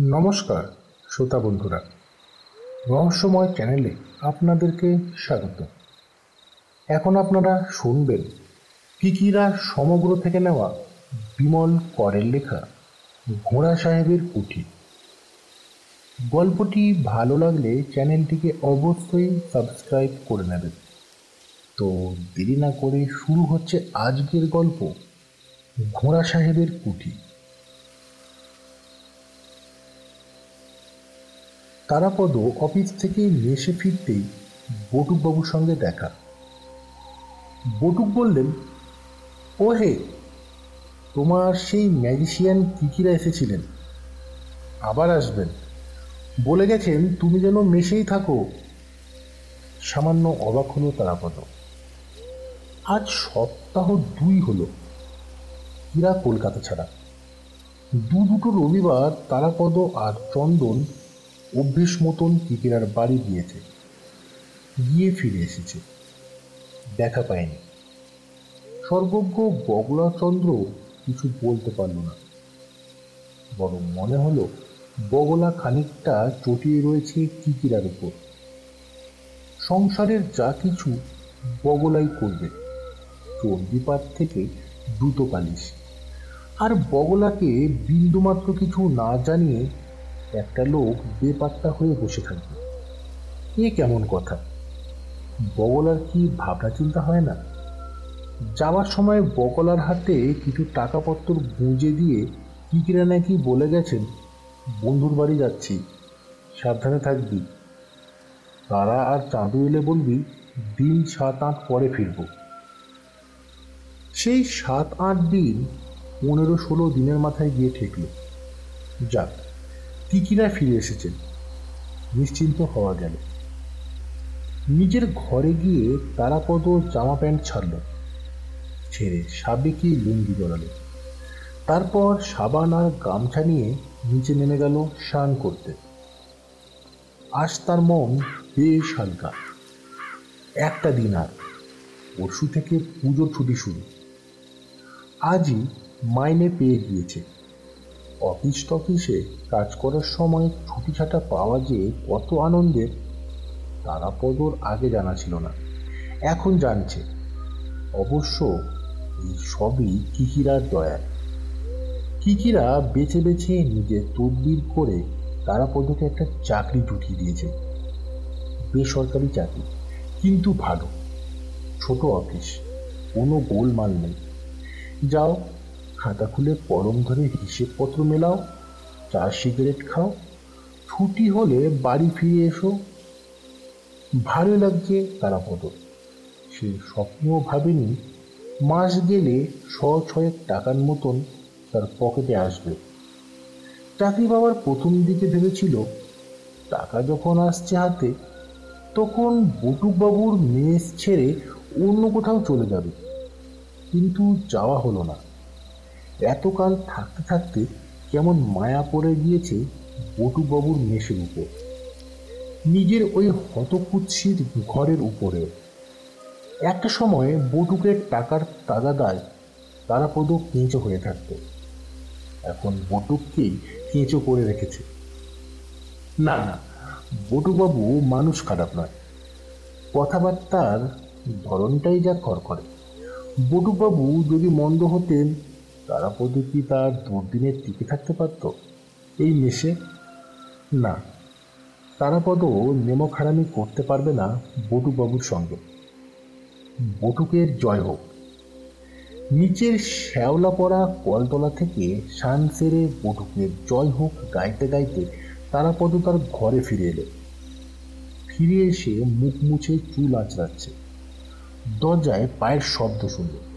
নমস্কার, শ্রোতা বন্ধুরা। রহস্যময় চ্যানেলে আপনাদেরকে স্বাগত। এখন আপনারা শুনবেন কিকিরা সমগ্র থেকে নেওয়া বিমল করের লেখা ঘোড়া সাহেবের কুঠি। গল্পটি ভালো লাগলে চ্যানেলটিকে অবশ্যই সাবস্ক্রাইব করে নেবেন। তো দেরি না করে শুরু হচ্ছে আজকের গল্প ঘোড়া সাহেবের কুঠি। তারাপদ অফিস থেকে মেসে ফিরতেই বটুকবাবুর সঙ্গে দেখা। বটুক বললেন, ও হে, তোমার সেই ম্যাজিশিয়ান কিকিরা এসেছিলেন। আবার আসবেন। বলে গেছেন, তুমি যেন মেশেই থাকো। সামান্য অবাক হলো তারাপদ। আজ সপ্তাহ দুই হলো হীরা কলকাতা ছাড়া। দু দুটো রবিবার তারাপদ আর চন্দন অভ্যেস মতন কিকিরার বাড়ি গিয়েছে। গিয়ে ফিরে এসেছে। দেখা পায়নি। সর্বজ্ঞ বগলাচন্দ্র কিছু বলতে পারল না। বরং মনে হলো, বগলা খানিকটা চটিয়ে রয়েছে কিকিরার উপর। সংসারের যা কিছু বগলাই করবে চণ্ডীপাত থেকে দ্রুত পালিশ। আর বগলাকে বিন্দুমাত্র কিছু না জানিয়ে একটা লোক বেপাত্তা হয়ে বসে থাকবে। এ কেমন কথা? বগলার কি ভাবনা চিন্তা হয় না? যাওয়ার সময় বগলার হাতে কিছু টাকাপত্র গুঁজে দিয়ে কিকিরা নাকি বলে গেছেন, বন্ধুর বাড়ি যাচ্ছি, সাবধানে থাকবি। তারা আর চাঁদু এলে বলবি, দিন সাত আট পরে ফিরব। সেই সাত আট দিন পনেরো ষোলো দিনের মাথায় গিয়ে ঠেকল। যাক কিকিরা ফিরে এসেছেন নিশ্চিন্ত হওয়া গেল। নিজের ঘরে গিয়ে তারাপদ জামা প্যান্ট ছাড়ল। ছেড়ে সাবেকি লুঙ্গি জড়ালো তারপর সাবান আর গামছা নিয়ে নিচে নেমে গেল স্নান করতে। আজ তার মন বেশ হালকা। একটা দিন আর। পরশু থেকে পুজোর ছুটি শুরু। আজই মাইনে পেয়ে গিয়েছে। অফিস টফিসে কাজ করার সময় ছুটি ছাটা পাওয়া যে কত আনন্দের তারাপদর আগে জানা ছিল না। এখন জানছে। অবশ্য এই সবই কিকিরার দয়া। কিকিরা বেছে বেছে নিজের তদবির করে তারাপদকে একটা চাকরি ঢুকিয়ে দিয়েছে। বেসরকারি চাকরি, কিন্তু ভালো। ছোট অফিস, কোনো গোলমাল নেই। যাও খাতা খুলে পরম ধরে হিসেবপত্র মেলাও, চা, সিগারেট খাও, ছুটি হলে বাড়ি ফিরে এসো। ভালো লাগছে তারাপদ সে স্বপ্নেও ভাবেনি মাস গেলে ছ ছয়েক টাকার মতন তার পকেটে আসবে। চাকরি পাওয়ার প্রথম দিকে ভেবেছিল, টাকা যখন আসছে হাতে, তখন বটুকবাবুর মেস ছেড়ে অন্য কোথাও চলে যাবে। কিন্তু যাওয়া হলো না। এতকাল থাকতে থাকতে কেমন মায়া পড়ে গিয়েছে বটুবাবুর মেষের উপর। নিজের ওই হতকুৎসির ঘরের উপরে। একটা সময় বটুকের টাকার তাগাদায় তারাপদ কেঁচো হয়ে থাকত। এখন বটুককেই কেঁচো করে রেখেছে। না না, বটুবাবু মানুষ খারাপ নয়। কথাবার্তার ধরনটাই যা কর করে বটুবাবু যদি মন্দ হতেন তারাপদ কি তার দুর্দিনে টিকে থাকতে পারত? এই মেশে? না। তারাপদ নেমখারামি করতে পারবে না বটুবাবুর সঙ্গে। বটুকের জয় হোক। নিচের শ্যাওলা পড়া কলতলা থেকে শান সেরে বটুকের জয় হোক গাইতে গাইতে তারাপদ তার ঘরে ফিরে এলো। ফিরে এসে মুখ মুছে চুল আঁচড়াচ্ছে। দরজায় পায়ের শব্দ শুনল।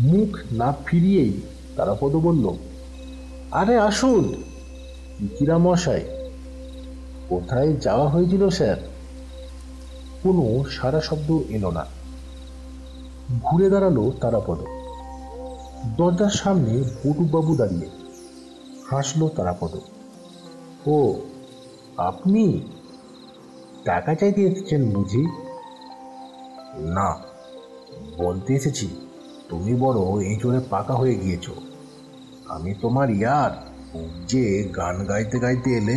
মুখ না ফিরিয়েই তারাপদ বলল আরে, আসুন। কিরা মশাই কোথায় যাওয়া হয়েছিল, স্যার? কোনো সারা শব্দ এলো না। ঘুরে দাঁড়াল তারাপদ। দরজার সামনে বটুবাবু দাঁড়িয়ে হাসলো তারাপদ। ও, আপনি টাকা চাইতে এসেছেন বুঝি? না, বলতে এসেছি। তুমি বড় জোরে পাকা হয়ে গিয়েছ। আমি তোমার ইয়ার যে গান গাইতে গাইতে এলে।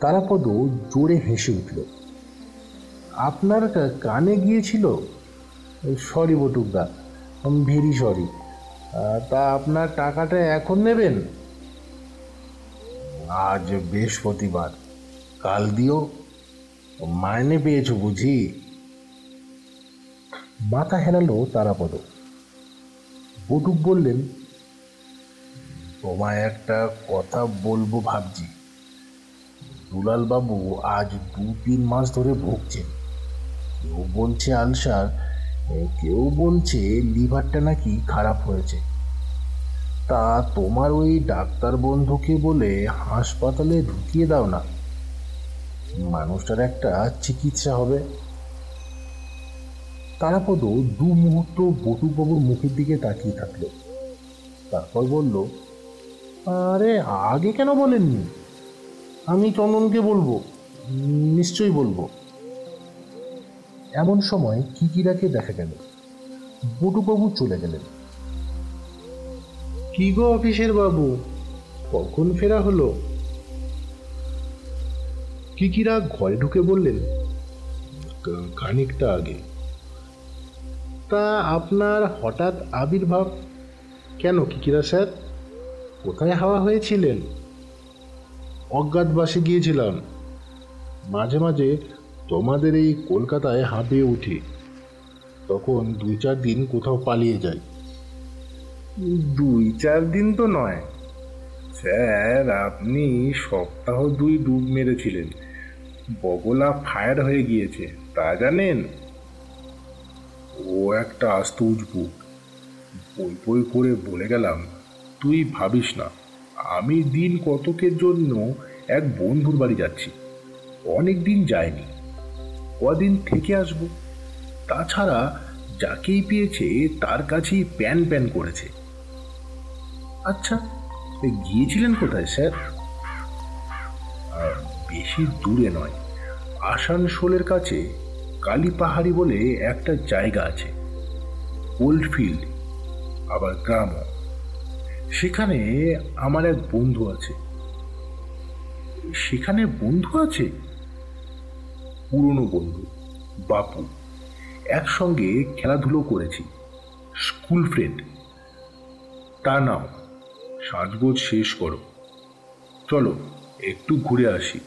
তারাপদ জোরে হেসে উঠল, আপনার কানে গিয়েছিল? সরি বটুকদা ভেরি সরি। তা আপনার টাকাটা এখন নেবেন? আজ বৃহস্পতিবার। কাল দিও। মাইনে পেয়েছ বুঝি? মাথা হেরালো তারাপদ। বটুক বললেন, তোমায় একটা কথা বলব ভাবছি। দুলালবাবু আজ দু তিন মাস ধরে ভুগছেন। কেউ বলছে আলসার, কেউ বলছে লিভারটা নাকি খারাপ হয়েছে। তা তোমার ওই ডাক্তার বন্ধুকে বলে হাসপাতালে ঢুকিয়ে দাও না। মানুষটার একটা চিকিৎসা হবে। তারাপদ দু মুহূর্ত বটুবাবুর মুখের দিকে তাকিয়ে থাকল। তারপর বলল আরে আগে কেন বলেননি? আমি চন্দনকে বলব নিশ্চয়ই বলব। এমন সময় কিকিরাকে দেখা গেল। বটুবাবু চলে গেলেন। কি গো অফিসের বাবু? কখন ফেরা হলো? কিকিরা ঘরে ঢুকে বললেন খানিকটা আগে। তা আপনার হঠাৎ আবির্ভাব? কেন, কিকিরা স্যার? কোথায় হাওয়া হয়েছিলেন? অজ্ঞাতবাসে গিয়েছিলাম। মাঝে মাঝে তোমাদের এই কলকাতায় হাঁপিয়ে উঠি। তখন দুই চার দিন কোথাও পালিয়ে যাই। দুই চার দিন তো নয়। স্যার, আপনি সপ্তাহ দুই ডুব মেরেছিলেন। বগলা ফায়ার হয়ে গিয়েছে, তা জানেন? ও একটা আস্ত উজবুক বই বই করে বলে গেলাম, তুই ভাবিস না, আমি দিন কতকের জন্য এক বন্ধুর বাড়ি যাচ্ছি। অনেক দিন যায়নি, কদিন থেকে আসব? তাছাড়া যাকেই পেয়েছে তার কাছেই প্যান প্যান করেছে। আচ্ছা গিয়েছিলেন কোথায়, স্যার? বেশি দূরে নয়, আসানসোলের কাছে কালী পাহাড়ি বলে একটা জায়গা আছে। ওল্ড ফিল্ড, আবার গ্রামও। সেখানে আমার এক বন্ধু আছে। সেখানে বন্ধু আছে? পুরনো বন্ধু, বাপু। একসঙ্গে খেলাধুলো করেছি। School friend. তা নাও সাজগোজ শেষ করো। চলো, একটু ঘুরে আসি।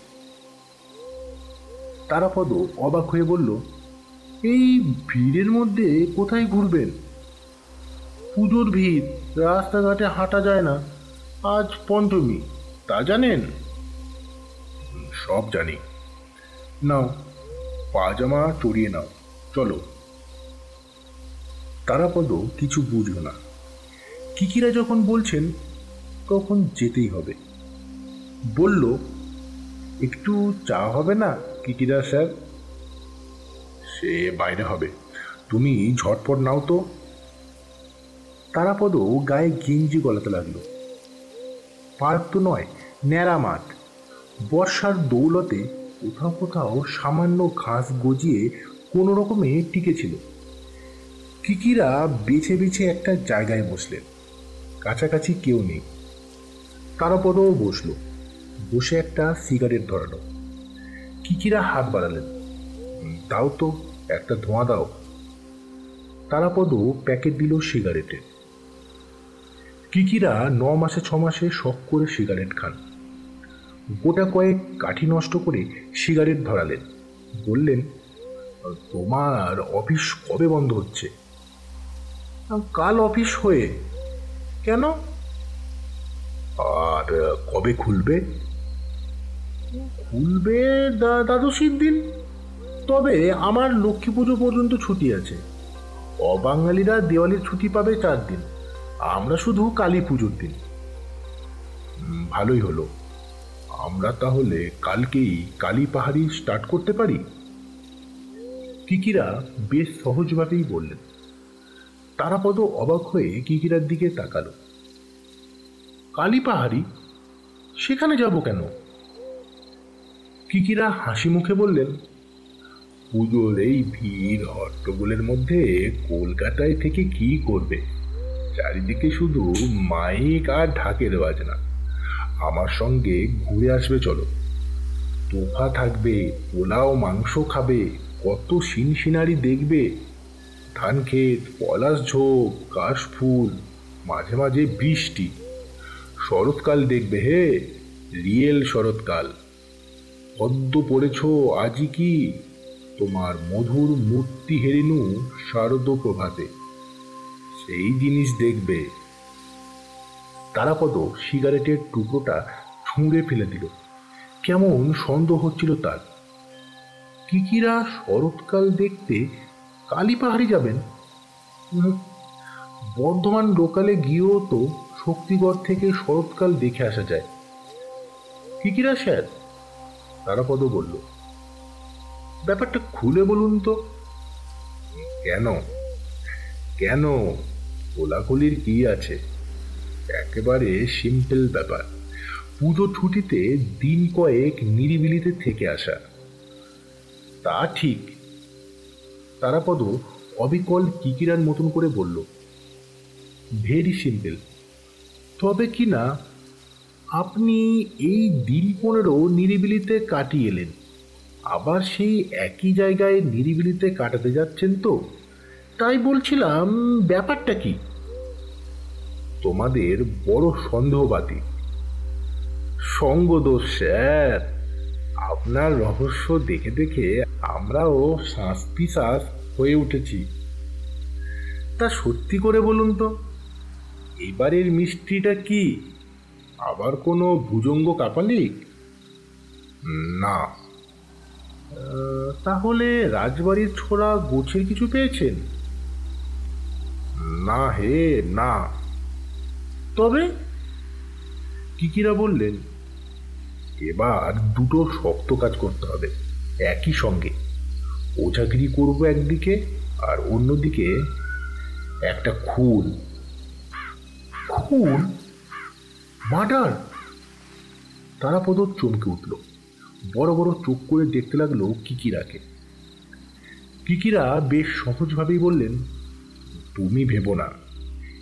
তারাপদ অবাক হয়ে বলল, এই ভিড়ের মধ্যে কোথায় ঘুরবেন? পুজোর ভিড়, রাস্তাঘাটে হাঁটা যায় না। আজ পঞ্চমী, তা জানেন? সব জানি। নাও পাজামা চড়িয়ে নাও, চলো। তারাপদ কিছু বুঝল না। কিকিরা যখন বলছেন, তখন যেতেই হবে। বলল, একটু চা হবে না? কিকিরা স্যার? সে বাইরে হবে। তুমি ঝটপট নাও তো। তারাপদ গায়ে গেঞ্জি গলাতে লাগল। পার্ক তো নয়, ন্যাড়া মাঠ। বর্ষার দৌলতে কোথাও কোথাও সামান্য ঘাস গজিয়ে কোনো রকমে টিকেছিল কিকিরা বেছে বেছে একটা জায়গায় বসলেন। কাছাকাছি কেউ নেই। তারাপদও বসল। বসে একটা সিগারেট ধরালো। কিকিরা হাত বাড়ালেন। দাও তো, একটা ধোঁয়া দাও। তারাপদ প্যাকেট দিল সিগারেটের কিকিরা ন মাসে ছ মাসে শখ করে সিগারেট খান। গোটা কয়েক কাঠি নষ্ট করে সিগারেট ধরালেন। বললেন, তোমার অফিস কবে বন্ধ হচ্ছে? কাল অফিস হয়ে। কেন? আর কবে খুলবে? খুলবে দ্বাদশীর দিন? তবে আমার লক্ষ্মী পুজো পর্যন্ত ছুটি আছে। অবাঙালিরা দেওয়ালির ছুটি পাবে চার দিন। আমরা শুধু কালী পুজোর দিন। ভালোই হলো। আমরা তাহলে কালকেই কালী পাহাড়ি স্টার্ট করতে পারি? কিকিরা বেশ সহজভাবেই বললেন। তারাপদ অবাক হয়ে কিকিরার দিকে তাকালো। কালী পাহাড়ি? সেখানে যাব কেন? কিকিরা হাসি মুখে বললেন, পুজোর এই ভিড় হট্টগোলের মধ্যে কলকাতায় থেকে কি করবে? চারিদিকে শুধু মাইক আর ঢাকের বাজনা। আমার সঙ্গে ঘুরে আসবে চলো। তোফা থাকবে, পোলাও, মাংস খাবে, কত সিনসিনারি দেখবে। ধান ক্ষেত পলাশ ঝোপ, কাশফুল, মাঝে মাঝে বৃষ্টি। শরৎকাল দেখবে হে, রিয়েল শরৎকাল। পদ্ম পড়েছ আজই কি? তোমার মধুর মূর্তি হেরিনু শারদ প্রভাতে সেই জিনিস দেখবে। তারাপদ সিগারেটের টুকরোটা ছুঁড়ে ফেলে দিল। কেমন সন্দেহ হচ্ছিল তার। কিকিরা শরৎকাল দেখতে কালী পাহাড়ি যাবেন? বর্ধমান লোকালে গিয়েও তো শক্তিগড় থেকে শরৎকাল দেখে আসা যায়। কিকিরা স্যার তারাপদ বলল? ব্যাপারটা খুলে বলুন তো। কেন? কেন? কোলাকুলির কি আছে? একেবারে সিম্পল ব্যাপার। পুজো ছুটিতে দিন কয়েক নিরিবিলিতে থেকে আসা। তা ঠিক। তারাপদ অবিকল কিকিরার মতন করে বলল ভেরি সিম্পল তবে কি না আপনি এই দিন পনেরো নিরিবিলিতে কাটিয়ে এলেন। আবার সেই একই জায়গায় নিরিবিলিতে কাটাতে যাচ্ছেন তো। তাই বলছিলাম, ব্যাপারটা কি? তোমাদের বড় সন্দেহবাদী। সঙ্গদোষ, স্যার। আপনার রহস্য দেখে দেখে আমরাও শ্বাস পিশ্বাস হয়ে উঠেছি। তা সত্যি করে বলুন তো, এবারের মিষ্টিটা কি? আবার কোনো ভুজঙ্গ কাপালিক? না। তাহলে রাজবাড়ির ছোড়া গোছের কিছু পেয়েছেন? না হে, না। তবে কিকিরা বললেন? এবার দুটো শক্ত কাজ করতে হবে, একই সঙ্গে। ওঝাগিরি করব একদিকে আর অন্যদিকে একটা খুন। খুন? মার্ডার! তারাপদ চমকে উঠল। বড় বড় চোখ করে দেখতে লাগল কিকিরাকে। কিকিরা বেশ সহজভাবেই বললেন, তুমি ভেবো না।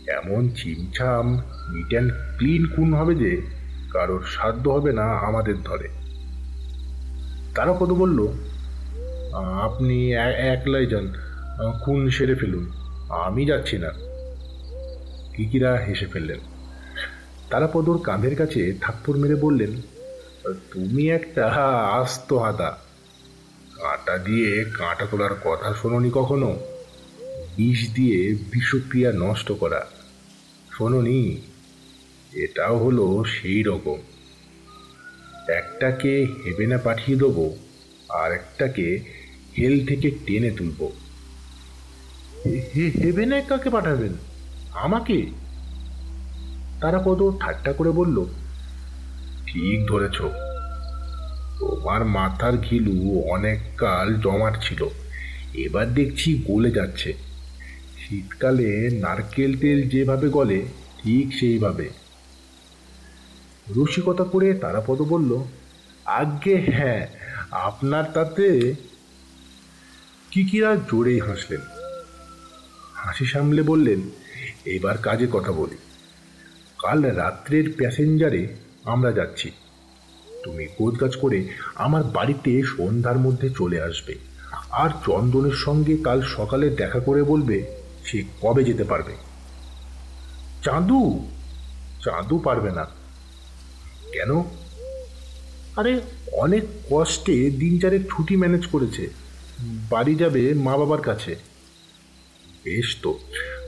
এমন ছিমছাম নিট অ্যান্ড ক্লিন খুন হবে যে কারোর সাধ্য হবে না আমাদের ধরে। তারাপদ বলল, আপনি একলাই যান। খুন সেরে ফেলুন। আমি যাচ্ছি না। কিকিরা হেসে ফেললেন। তারাপদর কাঁধের কাছে থাপ্পড় মেরে বললেন, তুমি একটা আস্ত হাতা। কাঁটা দিয়ে কাঁটা তোলার কথা শোনোনি কখনো? বিষ দিয়ে বিষক্রিয়া নষ্ট করা। শোনোনি, এটাও হলো সেই রকম। একটাকে হেভেনে পাঠিয়ে দেবো, আর একটাকে হেল থেকে টেনে তুলবো। হেভেনে কাকে পাঠাবেন? আমাকে? তারা কত ঠাট্টা করে বলল, ঠিক ধরেছ। তোমার মাথার ঘিলু অনেক কাল জমাট ছিল। এবার দেখছি গলে যাচ্ছে। শীতকালে নারকেল তেল যেভাবে গলে, ঠিক সেইভাবে। রসিকতা করে তারা তারাপদ বলল, আজ্ঞে হ্যাঁ আপনার তাতে কিকিরা জোরেই হাসলেন। হাসি সামলে বললেন, এবার কাজে কথা বলি। কাল রাত্রের প্যাসেঞ্জারে আমরা যাচ্ছি। তুমি গোজগাছ করে আমার বাড়িতে সন্ধ্যার মধ্যে চলে আসবে। আর চন্দনের সঙ্গে কাল সকালে দেখা করে বলবে সে কবে যেতে পারবে। চাঁদু! চাঁদু পারবে না। কেন? আরে, অনেক কষ্টে দিন চারেক ছুটি ম্যানেজ করেছে। বাড়ি যাবে মা বাবার কাছে। বেশ তো,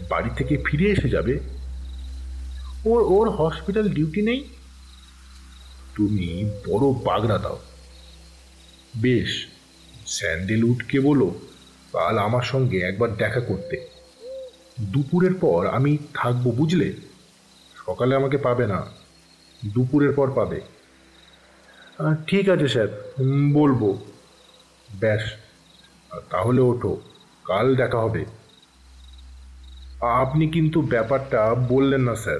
বাড়ি থেকে ফিরে এসে যাবে। ওর ওর হসপিটাল ডিউটি নেই। তুমি বড় বাগড়া দাও। বেশ স্যান্ডেলউডকে বলো, কাল আমার সঙ্গে একবার দেখা করতে। দুপুরের পর আমি থাকব, বুঝলে? সকালে আমাকে পাবে না, দুপুরের পর পাবে। ঠিক আছে, স্যার বলব। ব্যাস তাহলে ওঠো, কাল দেখা হবে। আপনি কিন্তু ব্যাপারটা বললেন না, স্যার।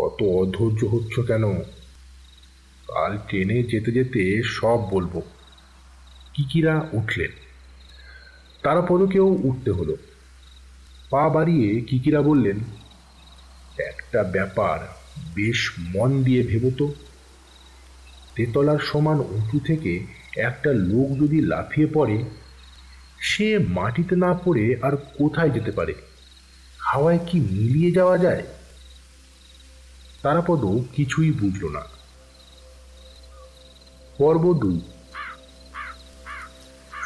অত অধৈর্য হচ্ছ কেন? কাল ট্রেনে যেতে যেতে সব বলব। কিকিরা উঠলেন? তারাপদকেও উঠতে হলো। পা বাড়িয়ে কিকিরা বললেন, একটা ব্যাপার বেশ মন দিয়ে ভেবতো তেতলার সমান উঁচু থেকে একটা লোক যদি লাফিয়ে পড়ে, সে মাটিতে না পড়ে আর কোথায় যেতে পারে? হাওয়ায় কি মিলিয়ে যাওয়া যায়? তারাপদ কিছুই বুঝল না। পর্ব দুই।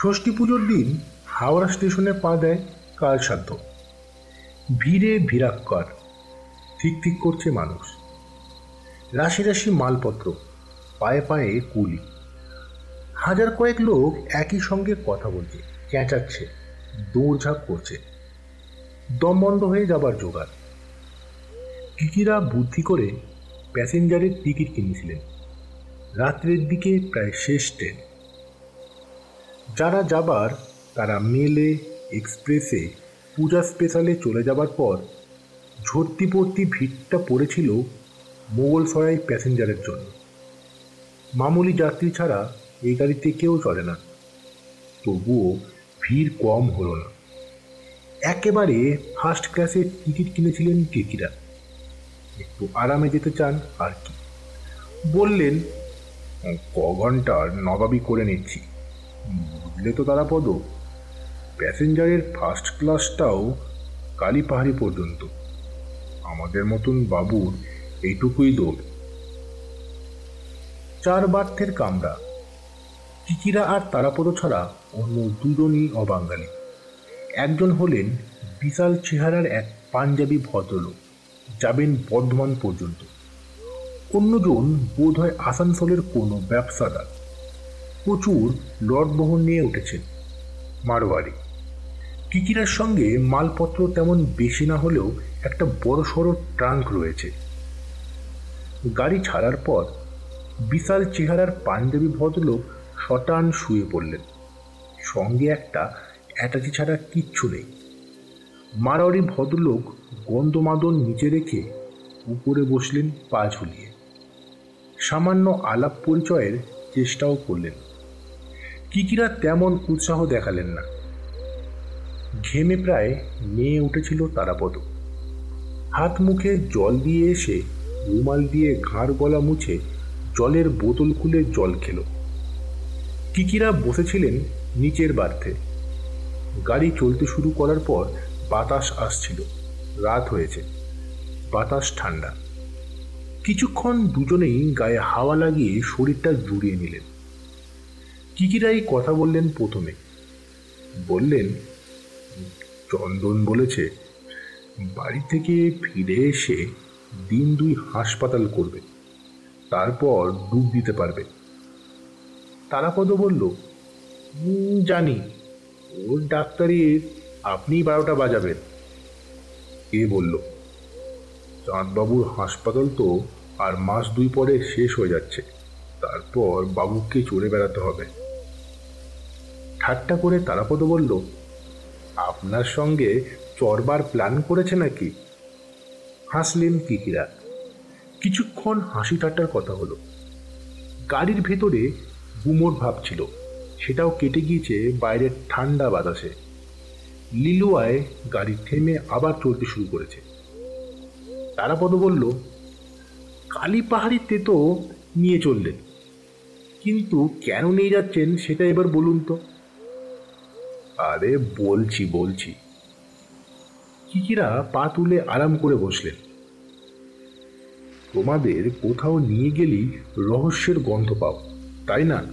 ষষ্ঠী পুজোর দিন হাওড়া স্টেশনে পা দেয় কাল সাধ্য। ভিড়ে ভিড়াক্কর ঠিক ঠিক করছে মানুষ। রাশি রাশি মালপত্র, পায়ে পায়ে কুলি। হাজার কয়েক লোক একই সঙ্গে কথা বলছে চেঁচাচ্ছে দৌড়ঝাঁপ করছে। দম বন্ধ হয়ে যাবার জোগাড়। কিকিরা বুদ্ধি করে প্যাসেঞ্জারের টিকিট কিনেছিলেন। রাত্রের দিকে প্রায় শেষ ট্রেন। যারা যাবার, তারা মেলে, এক্সপ্রেসে, পূজা স্পেশালে চলে যাবার পর ঝর্তি পড়তি ভিড়টা পড়েছিল মোগল সরাই প্যাসেঞ্জারের জন্য। মামুলি যাত্রী ছাড়া এই গাড়িতে কেউ চলে না। তবুও ভিড় কম হলো না। একেবারে ফার্স্ট ক্লাসের টিকিট কিনেছিলেন টিকিরা। একটু আরামে যেতে চান আর কি? বললেন, ক ঘণ্টার নবাবি করে নিচ্ছি। বুঝলে তো তারা পদ। প্যাসেঞ্জারের ফার্স্ট ক্লাসটাও কালীপাহাড়ি পর্যন্ত। আমাদের মতন বাবুর এইটুকুই দৌড় চার বার্থের কামরা। কিকিরা আর তারাপদ ছাড়া অন্য দুজনই অবাঙ্গালি একজন হলেন বিশাল চেহারার এক পাঞ্জাবি ভদ্রলোক। যাবেন বর্ধমান পর্যন্ত। অন্যজন বোধ হয় আসানসোলের কোনো ব্যবসাদার। প্রচুর লট বহন নিয়ে উঠেছেন মারোয়ারি। কিকিরার সঙ্গে মালপত্র তেমন বেশি না হলেও একটা বড় সড়ো ট্রাঙ্ক রয়েছে। গাড়ি ছাড়ার পর বিশাল চেহারার পাঞ্জাবি ভদ্রলোক শটান শুয়ে পড়লেন। সঙ্গে একটা অ্যাটাচি ছাড়া কিচ্ছু নেই। মারোয়ারি ভদ্রলোক গন্ধমাদন নিচে রেখে উপরে বসলেন পা ঝুলিয়ে। সামান্য আলাপ পরিচয়ের চেষ্টাও করলেন। কিকিরা তেমন উৎসাহ দেখালেন না। ঘেমে প্রায় মেয়ে উঠেছিল তারাপদ। হাত মুখে জল দিয়ে এসে রুমাল দিয়ে ঘাড় গলা মুছে জলের বোতল খুলে জল খেল। কিকিরা বসেছিলেন নিচের বার্থে গাড়ি চলতে শুরু করার পর বাতাস আসছিল। রাত হয়েছে। বাতাস ঠান্ডা। কিছুক্ষণ দুজনেই গায়ে হাওয়া লাগিয়ে শরীরটা জুড়িয়ে নিলেন। কিকিরাই কথা বললেন প্রথমে। বললেন, চন্দন বলেছে, বাড়ি থেকে ফিরে এসে দিন দুই হাসপাতাল করবে। তারপর ডুব দিতে পারবে। তারাপদ বলল জানি। ওর ডাক্তারির আপনি বারোটা বাজাবেন। কে বলল, চাঁদবাবুর হাসপাতাল তো আর মাস দুই পরে শেষ হয়ে যাচ্ছে। তারপর বাবুকে চড়ে বেড়াতে হবে। ঠাট্টা করে তারাপদ বলল, আপনার সঙ্গে চরবার প্ল্যান করেছে নাকি? হাসলেন কিকিরা। কিছুক্ষণ হাসি ঠাট্টার কথা হলো। গাড়ির ভেতরে গুমোর ভাব ছিল। সেটাও কেটে গিয়েছে বাইরের ঠান্ডা বাতাসে। লিলুয়ায় গাড়ি থেমে আবার চলতে শুরু করেছে। তারাপদ বলল, কালী পাহাড়িতে তো নিয়ে চললেন। কিন্তু কেন নিয়ে যাচ্ছেন সেটা এবার বলুন তো। আরে, বলছি বলছি। কিকিরা পা তুলে আরাম করে বসলেন। তোমাদের কোথাও নিয়ে গেলেই রহস্যের গন্ধ পাও, তাই না?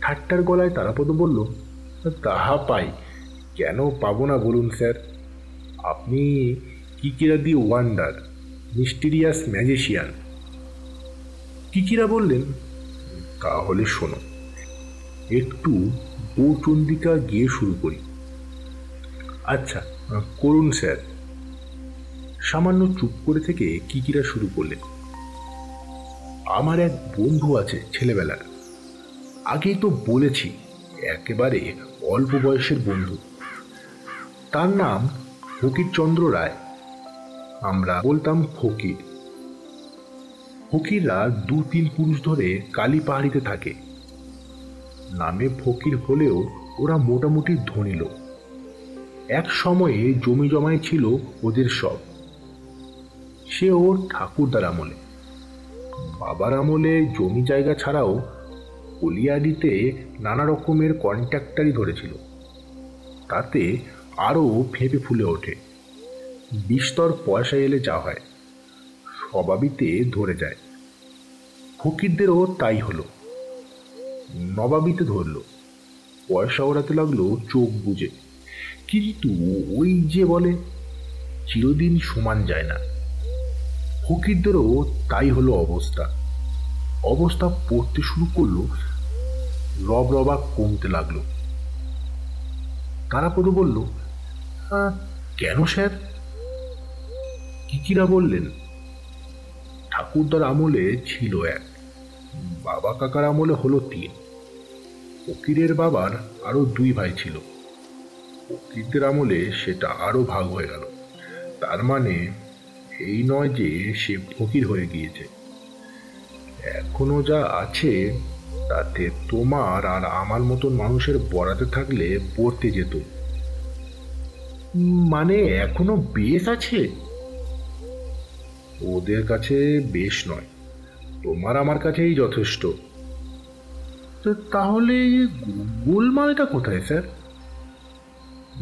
ঠাট্টার গলায় তারাপদ বলল, তাহা পাই। কেন পাবো না বলুন, স্যার? আপনি Kikira the wonder, mysterious magician. Kikira বললেন, তাহলে শোনো, একটু গৌচন্দিকা গিয়ে শুরু করি। আচ্ছা করুন, স্যার। সামান্য চুপ করে থেকে কিকিরা শুরু করলেন। আমার এক বন্ধু আছে ছেলেবেলার। আগেই তো বলেছি, একেবারে অল্প বয়সের বন্ধু। তার নাম ফকিরচন্দ্র রায়। আমরা বলতাম ফকির। ফকিররা দু তিন পুরুষ ধরে কালী পাহাড়িতে থাকে। নামে ফকির হলেও ওরা মোটামুটি ধনী লোক। এক সময়ে জমি জমায় ছিল ওদের সব। সে ওর ঠাকুরদার আমলে। বাবার আমলে জমি জায়গা ছাড়াও কলিয়াডিতে নানা রকমের কন্ট্রাক্টারই ধরেছিল। তাতে আরও ফেঁপে ফুলে ওঠে। বিস্তর পয়সা এলে যা হয় স্বভাবিতে ধরে যায়। ফকিরদেরও তাই হলো। নবাবিতে ধরল। পয়সা ওড়াতে লাগল চোখ বুঝে কিন্তু ওই যে বলে চিরদিন সমান যায় না। ফকিরদেরও তাই হলো অবস্থা। অবস্থা পড়তে শুরু করল রব রবা কমতে লাগল। তারাপদ বলল "আহ, কেন, স্যার? কিকিরা বললেন? ঠাকুরদার আমলে ছিল এক। বাবা কাকার আমলে হলো তিন। ফকিরের বাবার আরও দুই ভাই ছিল। ফকিরদের আমলে সেটা আরও ভাগ হয়ে গেল। তার মানে এই নয় যে সে ফকির হয়ে গিয়েছে। এখনও যা আছে, তাতে তোমার আর আমার মতন মানুষের বরাতে থাকলে পড়তে যেত। মানে এখনও বেশ আছে? ওদের কাছে বেশ নয়। তোমার আমার কাছেই যথেষ্ট। তো তাহলে গোলমালটা কোথায়, স্যার?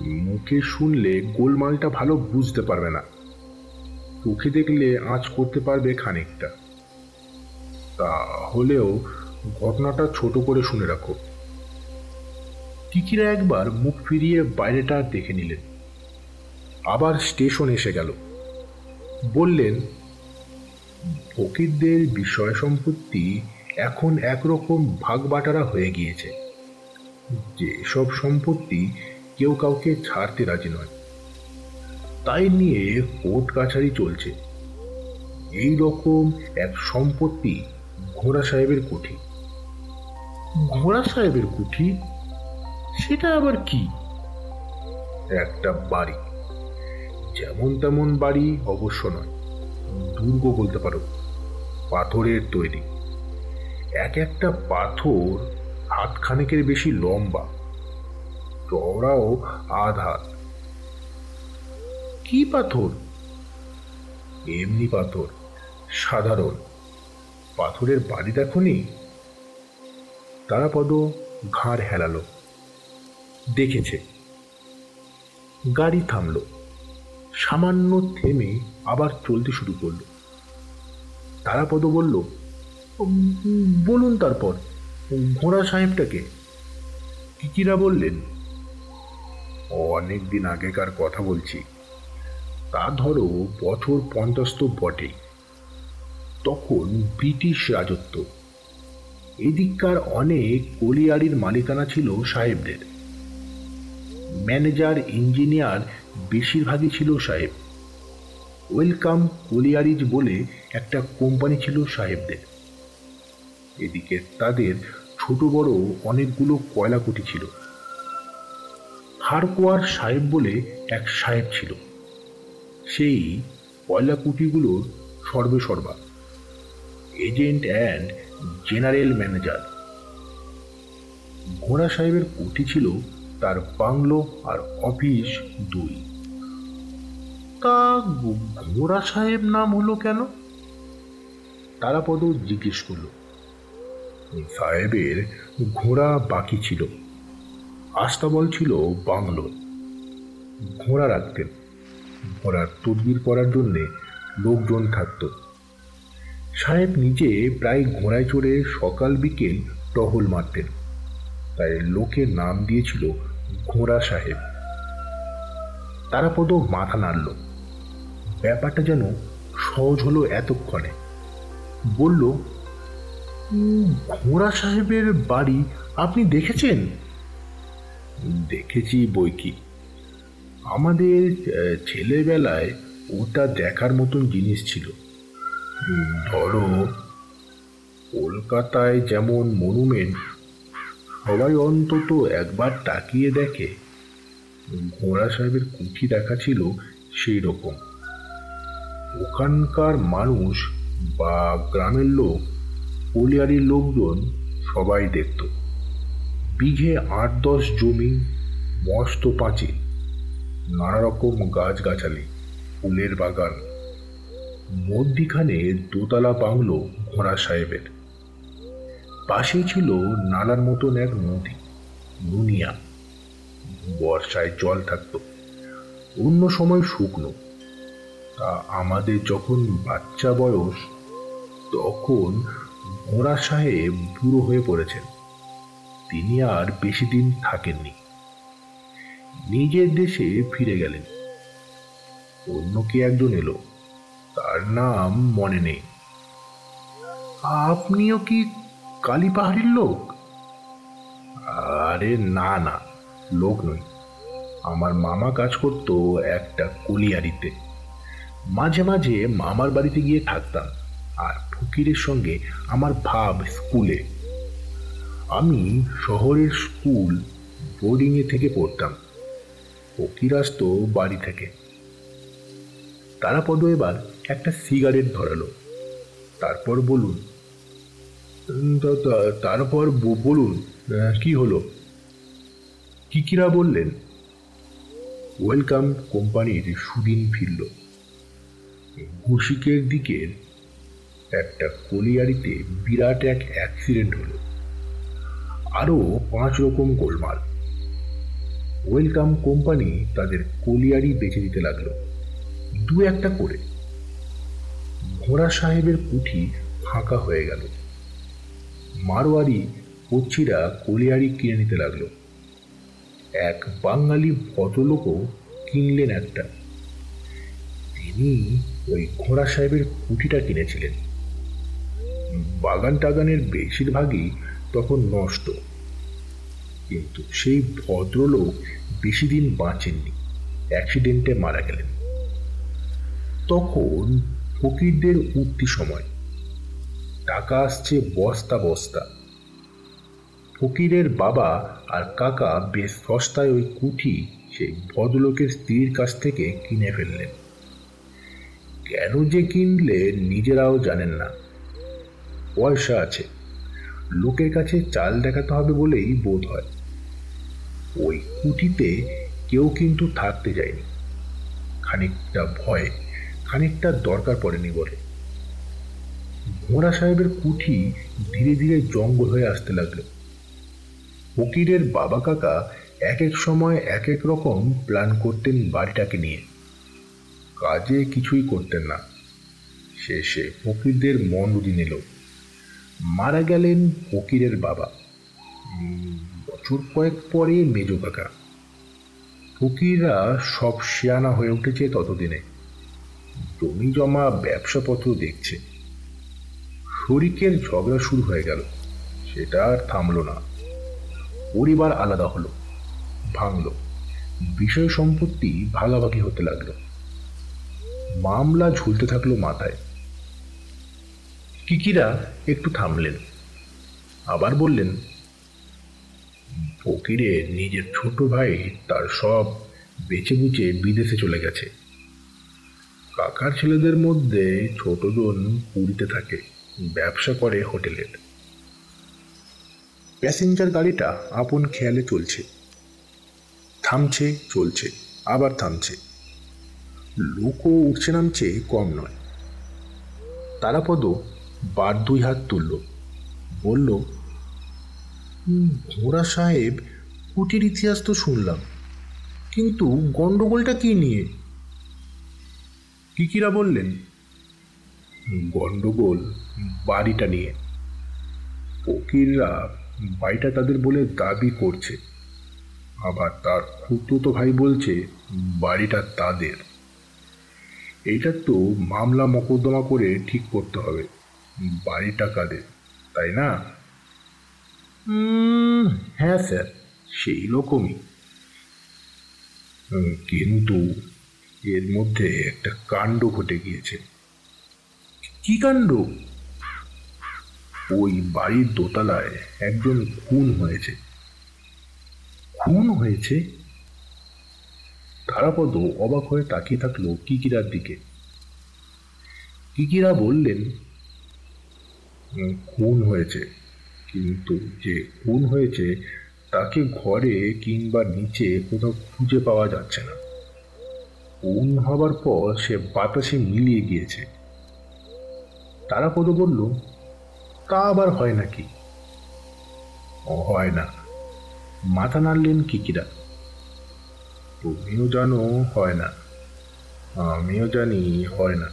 মুখে শুনলে গোলমালটা ভালো বুঝতে পারবে না। চোখে দেখলে আঁচ করতে পারবে খানিকটা। তাহলেও ঘটনাটা ছোট করে শুনে রাখো। টিকিরা একবার মুখ ফিরিয়ে বাইরেটা দেখে নিলেন। আবার স্টেশন এসে গেল। বললেন, ফকিরদের বিষয় সম্পত্তি এখন একরকম ভাগ বাটারা হয়ে গিয়েছে। যেসব সম্পত্তি কেউ কাউকে ছাড়তে রাজি নয়, তাই নিয়ে কোর্ট কাছারি চলছে। এই রকম এক সম্পত্তি ঘোড়া সাহেবের কুঠি। ঘোড়া সাহেবের কুঠি? সেটা আবার কি? একটা বাড়ি। যেমন তেমন বাড়ি অবশ্য নয়। দুর্গ বলতে পারো, পাথরের তৈরি। এক একটা পাথর হাত খানেকের বেশি লম্বা, চওড়াও আধ কি পাথর? এমনি পাথর, সাধারণ। পাথরের বাড়ি দেখনি তারাপদ ঘাড় হেলালো, দেখেছে। গাড়ি থামলো। সামান্য থেমে আবার চলতে শুরু করল। তারাপদ বলল বলুন তারপর ঘোড়া সাহেবটাকে। কিকিরা বললেন, অনেক দিন আগেকার কথা বলছি। তা ধরো বছর পঞ্চাশ তো বটেই। তখন ব্রিটিশ রাজত্ব। এদিককার অনেক কলিয়ারির মালিকানা ছিল সাহেবদের। ম্যানেজার, ইঞ্জিনিয়ার বেশিরভাগই ছিল সাহেব। ওয়েলকাম কলিয়ারিজ বলে একটা কোম্পানি ছিল সাহেবদের। এদিকে তাদের ছোট বড় অনেকগুলো কয়লা কুটি ছিল। হারকোয়ার সাহেব বলে এক সাহেব ছিল। সেই কয়লা কুটিগুলোর সর্বে সর্বা এজেন্ট অ্যান্ড জেনারেল ম্যানেজার। ঘোড়া সাহেবের কুটি ছিল তার বাংলো আর অফিস দুই। তা ঘোড়া সাহেব নাম হলো কেন? তারাপদ জিজ্ঞেস করল। সাহেবের ঘোড়া বাকি ছিল। আস্তাবল ছিল বাংলো। ঘোড়া রাখতেন। ঘোড়ার তদবির করার জন্যে লোকজন থাকত। সাহেব নিজে প্রায় ঘোড়ায় চড়ে সকাল বিকেল টহল মারতেন। তাই লোকে নাম দিয়েছিল ঘোড়া সাহেব। তারাপদ মাথা নাড়ল। ব্যাপারটা যেন সহজ হলো এতক্ষণে। বলল ঘোড়া সাহেবের বাড়ি আপনি দেখেছেন? দেখেছি বই কি। আমাদের ছেলেবেলায় ওটা দেখার মতন জিনিস ছিল। ধরো, কলকাতায় যেমন মনুমেন্ট সবাই অন্তত একবার তাকিয়ে দেখে। ঘোড়া সাহেবের কুঠি দেখা ছিল সেই রকম ওখানকার মানুষ বা গ্রামের লোক কলিয়ারির লোকজন সবাই দেখত। বিঘে আট দশ জমি, মস্ত পাঁচিল নানা রকম গাছগাছালি, ফুলের বাগান। মধ্যিখানে দোতলা বাংলো ঘোড়া সাহেবের। পাশেই ছিল নালার মতন এক নদী নুনিয়া বর্ষায় জল থাকতো, অন্য সময় শুকনো। তা আমাদের যখন বাচ্চা বয়স, তখন ঘোড়া সাহেব বুড়ো হয়ে পড়েছেন। তিনি আর বেশি দিন থাকেননি। নিজের দেশে ফিরে গেলেন। অন্য কে একজন এলো, তার নাম মনে নেই। আপনিও কি কালী পাহাড়ির লোক? আরে না না লোক নই। আমার মামা কাজ করতো একটা কলিয়ারিতে। মাঝে মাঝে মামার বাড়িতে গিয়ে থাকতাম আর ফকিরের সঙ্গে আমার ভাব স্কুলে। আমি শহরের স্কুল বোর্ডিংয়ে থেকে পড়তাম। ফকির আসতো বাড়ি থেকে। তারাপদ এবার একটা সিগারেট ধরালো। তারপর বলুন "উম, তা- তা- তারপর বলুন কি হলো? কিকিরা বললেন? ওয়েলকাম কোম্পানির সুদিন ফিরল। ঘুষিকের দিকের একটা কলিয়ারিতে বিরাট এক অ্যাক্সিডেন্ট হলো। আরও পাঁচ রকম গোলমাল। ওয়েলকাম কোম্পানি তাদের কলিয়ারি বেচে দিতে লাগল। দু একটা করে। ঘোড়া সাহেবের কুঠি ফাঁকা হয়ে গেল। মারোয়ারি কচ্ছিরা কলিয়ারি কিনে নিতে লাগল। এক বাঙালি ভদ্রলোকও কিনলেন একটা। তিনি ওই ঘোড়া সাহেবের কুঠিটা কিনেছিলেন। বাগান টাগানের বেশিরভাগই তখন নষ্ট। কিন্তু সেই ভদ্রলোক বেশি দিন বাঁচেননি অ্যাক্সিডেন্টে মারা গেলেন। তখন ফকিরদের উঠতি সময়। টাকা আসছে বস্তা বস্তা। ফকিরের বাবা আর কাকা বেশ সস্তায় ওই কুঠি সেই ভদ্রলোকের স্ত্রীর কাছ থেকে কিনে ফেললেন। কেন যে কিনলে নিজেরাও জানেন না। পয়সা আছে। লোকের কাছে চাল দেখাতে হবে বলেই বোধ হয়। ওই কুটিতে কেউ কিন্তু থাকতে যায়নি। খানিকটা ভয়, খানিকটা দরকার পড়েনি বলে ঘোড়া সাহেবের কুঠি ধীরে ধীরে জঙ্গল হয়ে আসতে লাগল। ফকিরের বাবা কাকা এক এক সময় এক এক রকম প্ল্যান করতেন বাড়িটাকে নিয়ে। কাজে কিছুই করতেন না। শেষে ফকিরদের মন মনদিন এলো মারা গেলেন ফকিরের বাবা। বছর কয়েক পরে মেজো কাকা। ফকিররা সব শিয়ানা হয়ে উঠেছে ততদিনে। জমি জমা, ব্যবসাপত্র দেখছে। শরিকের ঝগড়া শুরু হয়ে গেল। সেটা আর থামলো না। পরিবার আলাদা হলো, ভাঙলো। বিষয় সম্পত্তি ভাগাভাগি হতে লাগল। মামলা ঝুলতে থাকল মাথায়। কিকিরা একটু থামলেন। আবার বললেন ফকিরের নিজের ছোট ভাই তার সব বেচে বুচে বিদেশে চলে গেছে। কাকার ছেলেদের মধ্যে ছোটজন পুরীতে থাকে। ব্যবসা করে হোটেলের প্যাসেঞ্জার গাড়িটা আপন খেয়ালে চলছে। থামছে চলছে আবার থামছে। লোকও উঠছে নামছে কম নয়। তারাপদ বার দুই হাত তুলল। বলল "হুম, ঘোড়া সাহেব কুটির ইতিহাস তো শুনলাম। কিন্তু গন্ডগোলটা কি নিয়ে? কিকিরা বললেন? গন্ডগোল বাড়িটা নিয়ে। ফকিররা বাড়িটা তাদের বলে দাবি করছে। আবার তার খুতুতো ভাই বলছে বাড়িটা তাদের। এইটা তো মামলা মকদ্দমা করে ঠিক করতে হবে। বাড়িটা কাদের তাই না? হ্যাঁ স্যার। সেই রকমই। কিন্তু এর মধ্যে একটা কাণ্ড ঘটে গিয়েছে। কি কাণ্ড? ওই বাড়ির দোতলায় একজন খুন হয়েছে। খুন হয়েছে? তারাপদ অবাক হয়ে তাকিয়ে থাকল কিকিরার দিকে। কিকিরা বললেন খুন হয়েছে। কিন্তু যে খুন হয়েছে, তাকে ঘরে কিংবা নিচে কোথাও খুঁজে পাওয়া যাচ্ছে না। খুন হবার পর সে বাতাসে মিলিয়ে গিয়েছে। তারাপদ বলল তা আবার হয় নাকি? হয় না। মাথা নাড়লেন কিকিরা। তুমিও জানো, হয় না। আমিও জানি, হয় না।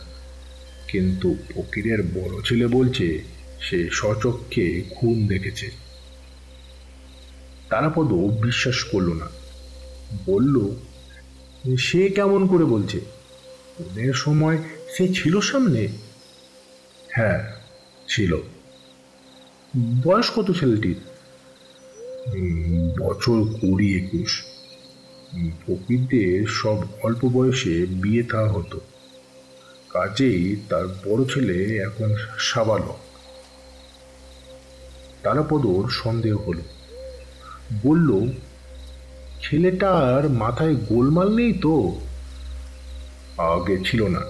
কিন্তু ফকিরের বড় ছেলে বলছে, সে সচক্ষে খুন দেখেছে। তারাপদ বিশ্বাস করল না। বলল, সে কেমন করে বলছে? খুনের সময় সে ছিল সামনে? হ্যাঁ ছিল। বয়স কত ছেলেটির? বছর কুড়ি একুশ। ফকিরদের সব অল্প বয়সে বিয়ে থা হতো। কাজেই তার বড় ছেলে এখন সাবালক। তারাপদর সন্দেহ হলো। বলল, ছেলেটার মাথায় গোলমাল নেই তো? আগে ছিল না।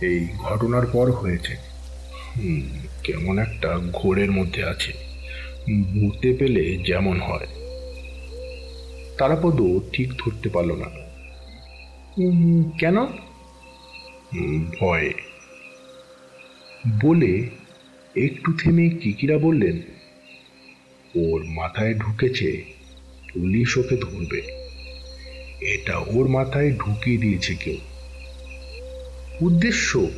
এই ঘটনার পর হয়েছে। কেমন একটা ঘোরের মধ্যে আছে। ভূতে পেলে যেমন হয়। তারাপদ ঠিক ধরতে পারল না। কেন? ভয়ে। বলে একটু থেমে কিকিরা বললেন, ওর মাথায় ঢুকেছে, পুলিশ ওকে ধরবে। এটা ওর মাথায় ঢুকিয়ে দিয়েছে কেউ। উদ্দেশ্য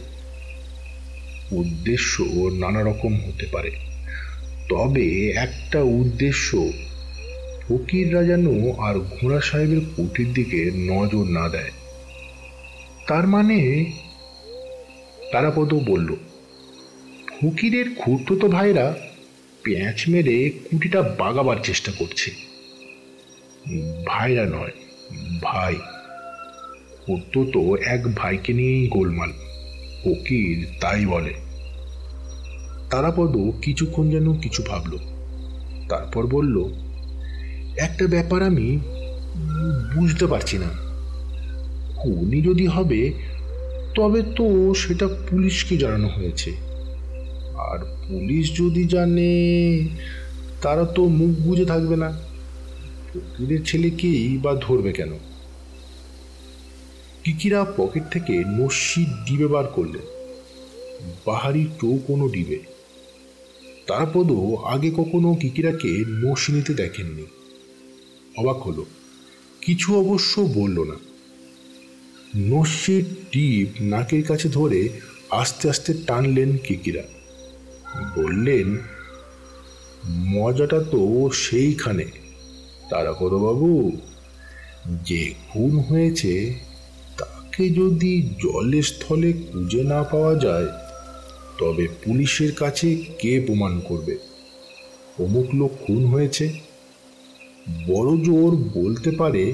উদ্দেশ্য নানা রকম হতে পারে। তবে একটা উদ্দেশ্য ফকিররা যেন আর ঘোড়া সাহেবের কুটির দিকে নজর না দেয়। তার মানে তারাপদ বলল, ফকিরের খুঁড়তো ভাইরা প্যাঁচ মেরে কুটিটা বাগাবার চেষ্টা করছে। ভাইরা নয়, ভাই। তো এক ভাইকে নিয়েই গোলমাল। ফকির তাই বলে। তারাপদ কিছুক্ষণ যেন কিছু ভাবল। তারপর বলল, একটা ব্যাপার আমি বুঝতে পারছি না। খুনি যদি হবে, তবে তো সেটা পুলিশকে জানানো হয়েছে। আর পুলিশ যদি জানে, তারা তো মুখ বুঝে থাকবে না। ফকিরের ছেলেকেই বা ধরবে কেন? কিকিরা পকেট থেকে নস্যি ডিবে বার করলেন। বাহারি চৌকোনো ডিবে। তারাপদও আগে কখনো কিকিরাকে নস্যি নিতে দেখেননি। অবাক হলো। কিছু অবশ্য বলল না। নস্যির টিপ নাকের কাছে ধরে আস্তে আস্তে টানলেন কিকিরা বললেন, মজাটা তো সেইখানে। তারাপদবাবু যে খুন হয়েছে তাকে যদি জলের স্থলে খুঁজে না পাওয়া যায়, তবে পুলিশের কাছে কে প্রমাণ করবে? অমুক লোক খুন হয়েছে। বড় জোর বলতে পারে,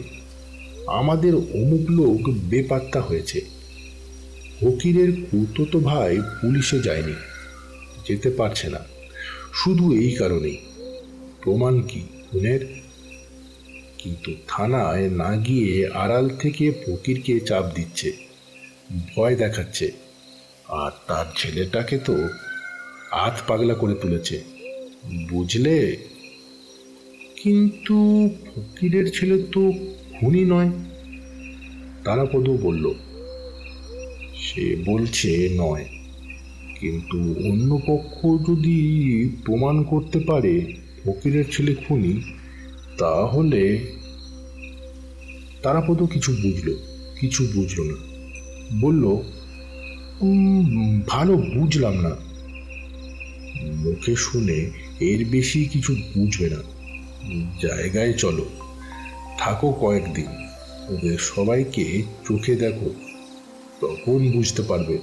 আমাদের অমুক লোক বেপাত্তা হয়েছে। ফকিরের কুততো ভাই পুলিশে যায়নি, যেতে পারছে না। শুধু এই কারণেই। প্রমাণ কি খুনের? কিন্তু থানায় না গিয়ে আড়াল থেকে ফকিরকে চাপ দিচ্ছে, ভয় দেখাচ্ছে। আর তার ছেলেটাকে তো আধ পাগলা করে তুলেছে, বুঝলে? কিন্তু ফকিরের ছেলে তো খুনি নয় তারাপদ বলল। সে বলছে নয়, কিন্তু অন্য পক্ষ যদি প্রমাণ করতে পারে ফকিরের ছেলে খুনি তাহলে তারাপদ কিছু বুঝল কিছু বুঝল না। বলল "উম, ভালো বুঝলাম না। মুখে শুনে এর বেশি কিছু বুঝবে না। জায়গায় চলো থাকো কয়েকদিন। ওদের সবাইকে চোখে দেখো তখন বুঝতে পারবে।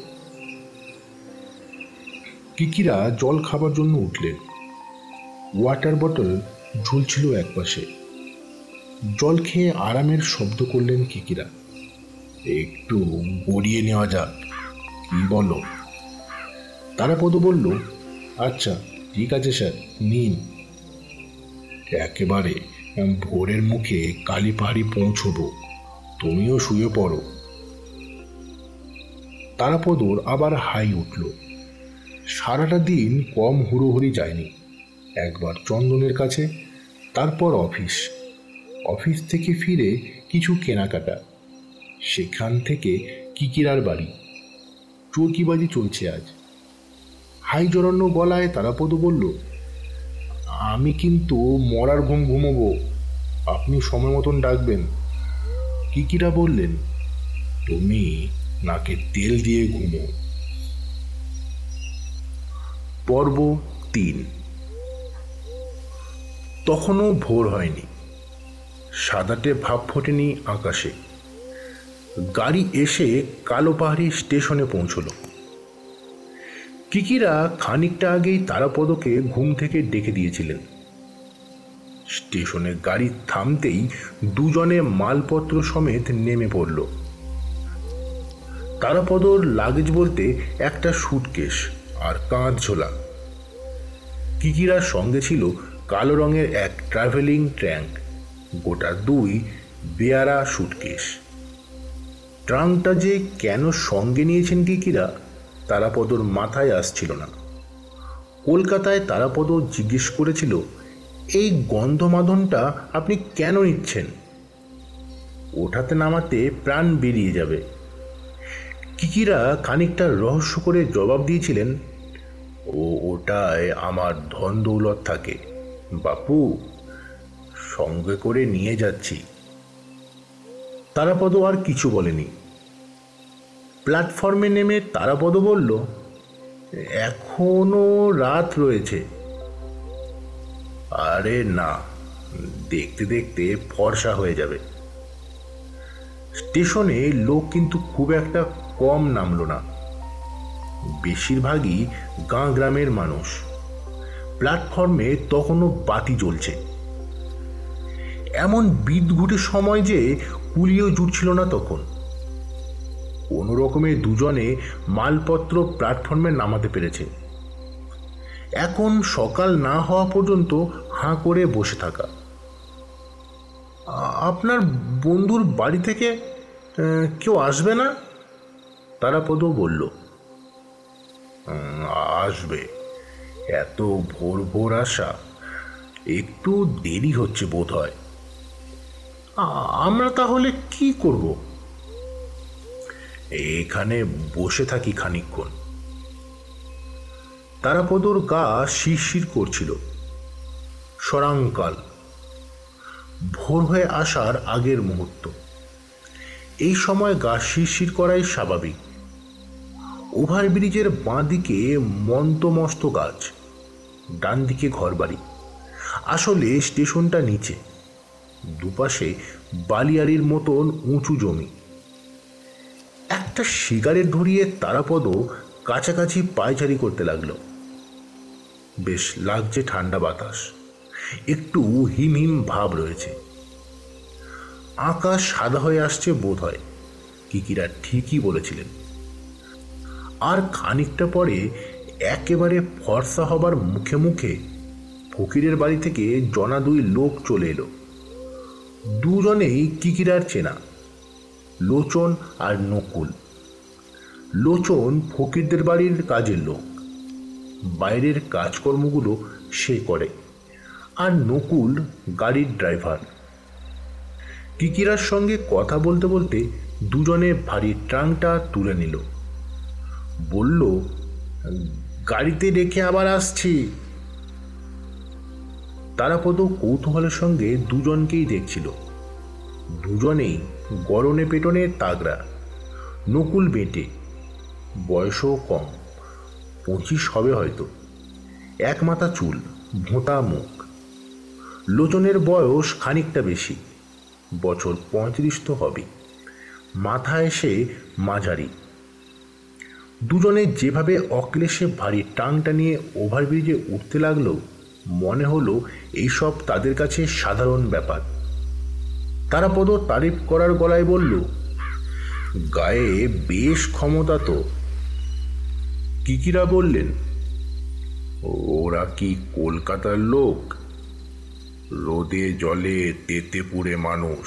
কিকিরা জল খাবার জন্য উঠলেন। ওয়াটার বটল ঝুলছিল একপাশে জল খেয়ে আরামের শব্দ করলেন কিকিরা। একটু গড়িয়ে নেওয়া যাক বলো? তারাপদ বলল আচ্ছা ঠিক আছে স্যার, নিন। একেবারে ভোরের মুখে কালী পাহাড়ি পৌঁছবো, তুমিও শুয়ে পড়ো। তারাপদর আবার হাই উঠল। সারাটা দিন কম হুড়োহুড়ি যায়নি। একবার চন্দনের কাছে তারপর অফিস। অফিস থেকে ফিরে কিছু কেনাকাটা। সেখান থেকে কিকিরার বাড়ি। চরকিবাজি চলছে আজ। হাই জড়ানো গলায় তারাপদ বলল, আমি কিন্তু মরার ঘুম ঘুমোবো। আপনি সময় মতন ডাকবেন। কিকিরা বললেন, তুমি নাকে তেল দিয়ে ঘুমো। পর্ব তিন। তখনও ভোর হয়নি। সাদাটে ভাব ফোটেনি আকাশে। গাড়ি এসে কালো পাহাড়ি স্টেশনে পৌঁছল। কিকিরা খানিকটা আগেই তারাপদকে ঘুম থেকে ডেকে দিয়েছিলেন। স্টেশনে গাড়ি থামতেই দুজনে মালপত্র সমেত নেমে পড়ল। তারাপদর লাগেজ বলতে একটা সুটকেস আর কাঁধ ঝোলা কিকিরার সঙ্গে ছিল কালো রঙের এক ট্রাভেলিং ট্র্যাঙ্ক গোটা দুই বেয়ারা সুটকেস ট্রাঙ্কটা যে কেন সঙ্গে নিয়েছেন কিকিরা তারাপদর মাথায় আসছিল না। কলকাতায় তারাপদ জিজ্ঞেস করেছিল, এই গন্ধমাদনটা আপনি কেন নিচ্ছেন? ওঠাতে নামাতে প্রাণ বেরিয়ে যাবে। কিকিরা খানিকটা রহস্য করে জবাব দিয়েছিলেন, ও, ওটায় আমার ধন দৌলত থাকে। বাপু, সঙ্গে করে নিয়ে যাচ্ছি। তারাপদ আর কিছু বলেনি। প্ল্যাটফর্মে নেমে তারাপদ বলল, এখনও রাত রয়েছে। আরে না, দেখতে দেখতে ফর্সা হয়ে যাবে। স্টেশনে লোক কিন্তু খুব একটা কম নামলো না। বেশিরভাগই গাঁ গ্রামের মানুষ। প্ল্যাটফর্মে তখনও বাতি জ্বলছে। এমন বিদঘুটে সময় যে কুলিও জুটছিল না তখন। কোনো রকমে দুজনে মালপত্র প্ল্যাটফর্মে নামাতে পেরেছে। এখন সকাল না হওয়া পর্যন্ত হাঁ করে বসে থাকা। আপনার বন্ধুর বাড়ি থেকে কেউ আসবে না? তারাপদ বলল আসবে। এত ভোর ভোর আসা, একটু দেরি হচ্ছে বোধ হয় আমরা তাহলে কি করব? এখানে বসে থাকি খানিক্ষণ তারাপদর গা শিরশির করছিল। সরাংকাল। ভোর হয়ে আসার আগের মুহূর্ত। এই সময় গা শিরশির করাই স্বাভাবিক। ওভারব্রিজের বাঁ দিকে মন্তমস্ত গাছ ডান দিকে ঘরবাড়ি। আসলে স্টেশনটা নিচে। দুপাশে বালিয়ারির মতন উঁচু জমি। একটা সিগারেট ধরিয়ে তারাপদ কাছাকাছি পায়চারি করতে লাগল। বেশ লাগছে ঠান্ডা বাতাস। একটু হিম হিম ভাব রয়েছে। আকাশ সাদা হয়ে আসছে বোধ হয় কিকিরা ঠিকই বলেছিলেন। আর খানিকটা পরে একেবারে ফর্সা হবার মুখে মুখে ফকিরের বাড়ি থেকে জনা দুই লোক চলে এলো। দুজনেই কিকিরার চেনা, লোচন আর নকুল। লোচন ফকিরদের বাড়ির কাজের লোক। বাইরের কাজকর্মগুলো সে করে আর নকুল গাড়ির ড্রাইভার। কিকিরার সঙ্গে কথা বলতে বলতে দুজনে ভারী ট্রাঙ্কটা তুলে নিল। বলল গাড়িতে রেখে আবার আসছি। তারাপদ কৌতূহলের সঙ্গে দুজনকেই দেখছিল। দুজনেই গরনে পেটনে তাগড়া, নকুল বেটে, বয়সও কম, পঁচিশ হবে হয়তো। এক মাথা চুল ভোঁতা মুখ। লোচনের বয়স খানিকটা বেশি, বছর পঁয়ত্রিশ তো হবে মাথা এসে মাঝারি। দুজনে যেভাবে অক্লেশে ভারী টাংটা নিয়ে ওভারব্রিজে উঠতে লাগল, মনে হলো এইসব তাদের কাছে সাধারণ ব্যাপার। তারা পদ তারিফ করার গলায় বলল, গায়ে বেশ ক্ষমতা তো। কিকিরা বললেন, ওরা কি কলকাতার লোক? রোদে জলে তেতে পুড়ে মানুষ।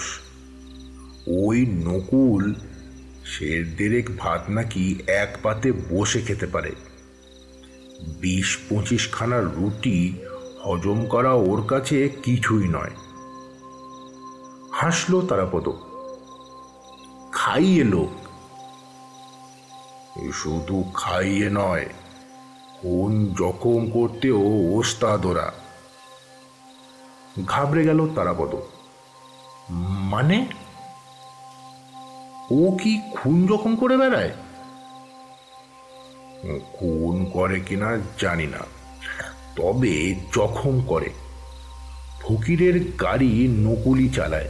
ওই নকুল শের দেরেক ভাত নাকি এক পাতে বসে খেতে পারে। বিশ পঁচিশ খানা রুটি হজম করা ওর কাছে কিছুই নয়। হাসলো তারাপদ। খাইয়ে লোক। শুধু খাইয়ে নয় কোন জখম করতেও ওস্তাদ ওরা ঘাবড়ে গেল তারাপদ। মানে? ও কি খুন জখম করে বেড়ায়? খুন করে কিনা জানি না। তবে জখম করে। ফকিরের গাড়ি নকুলি চালায়।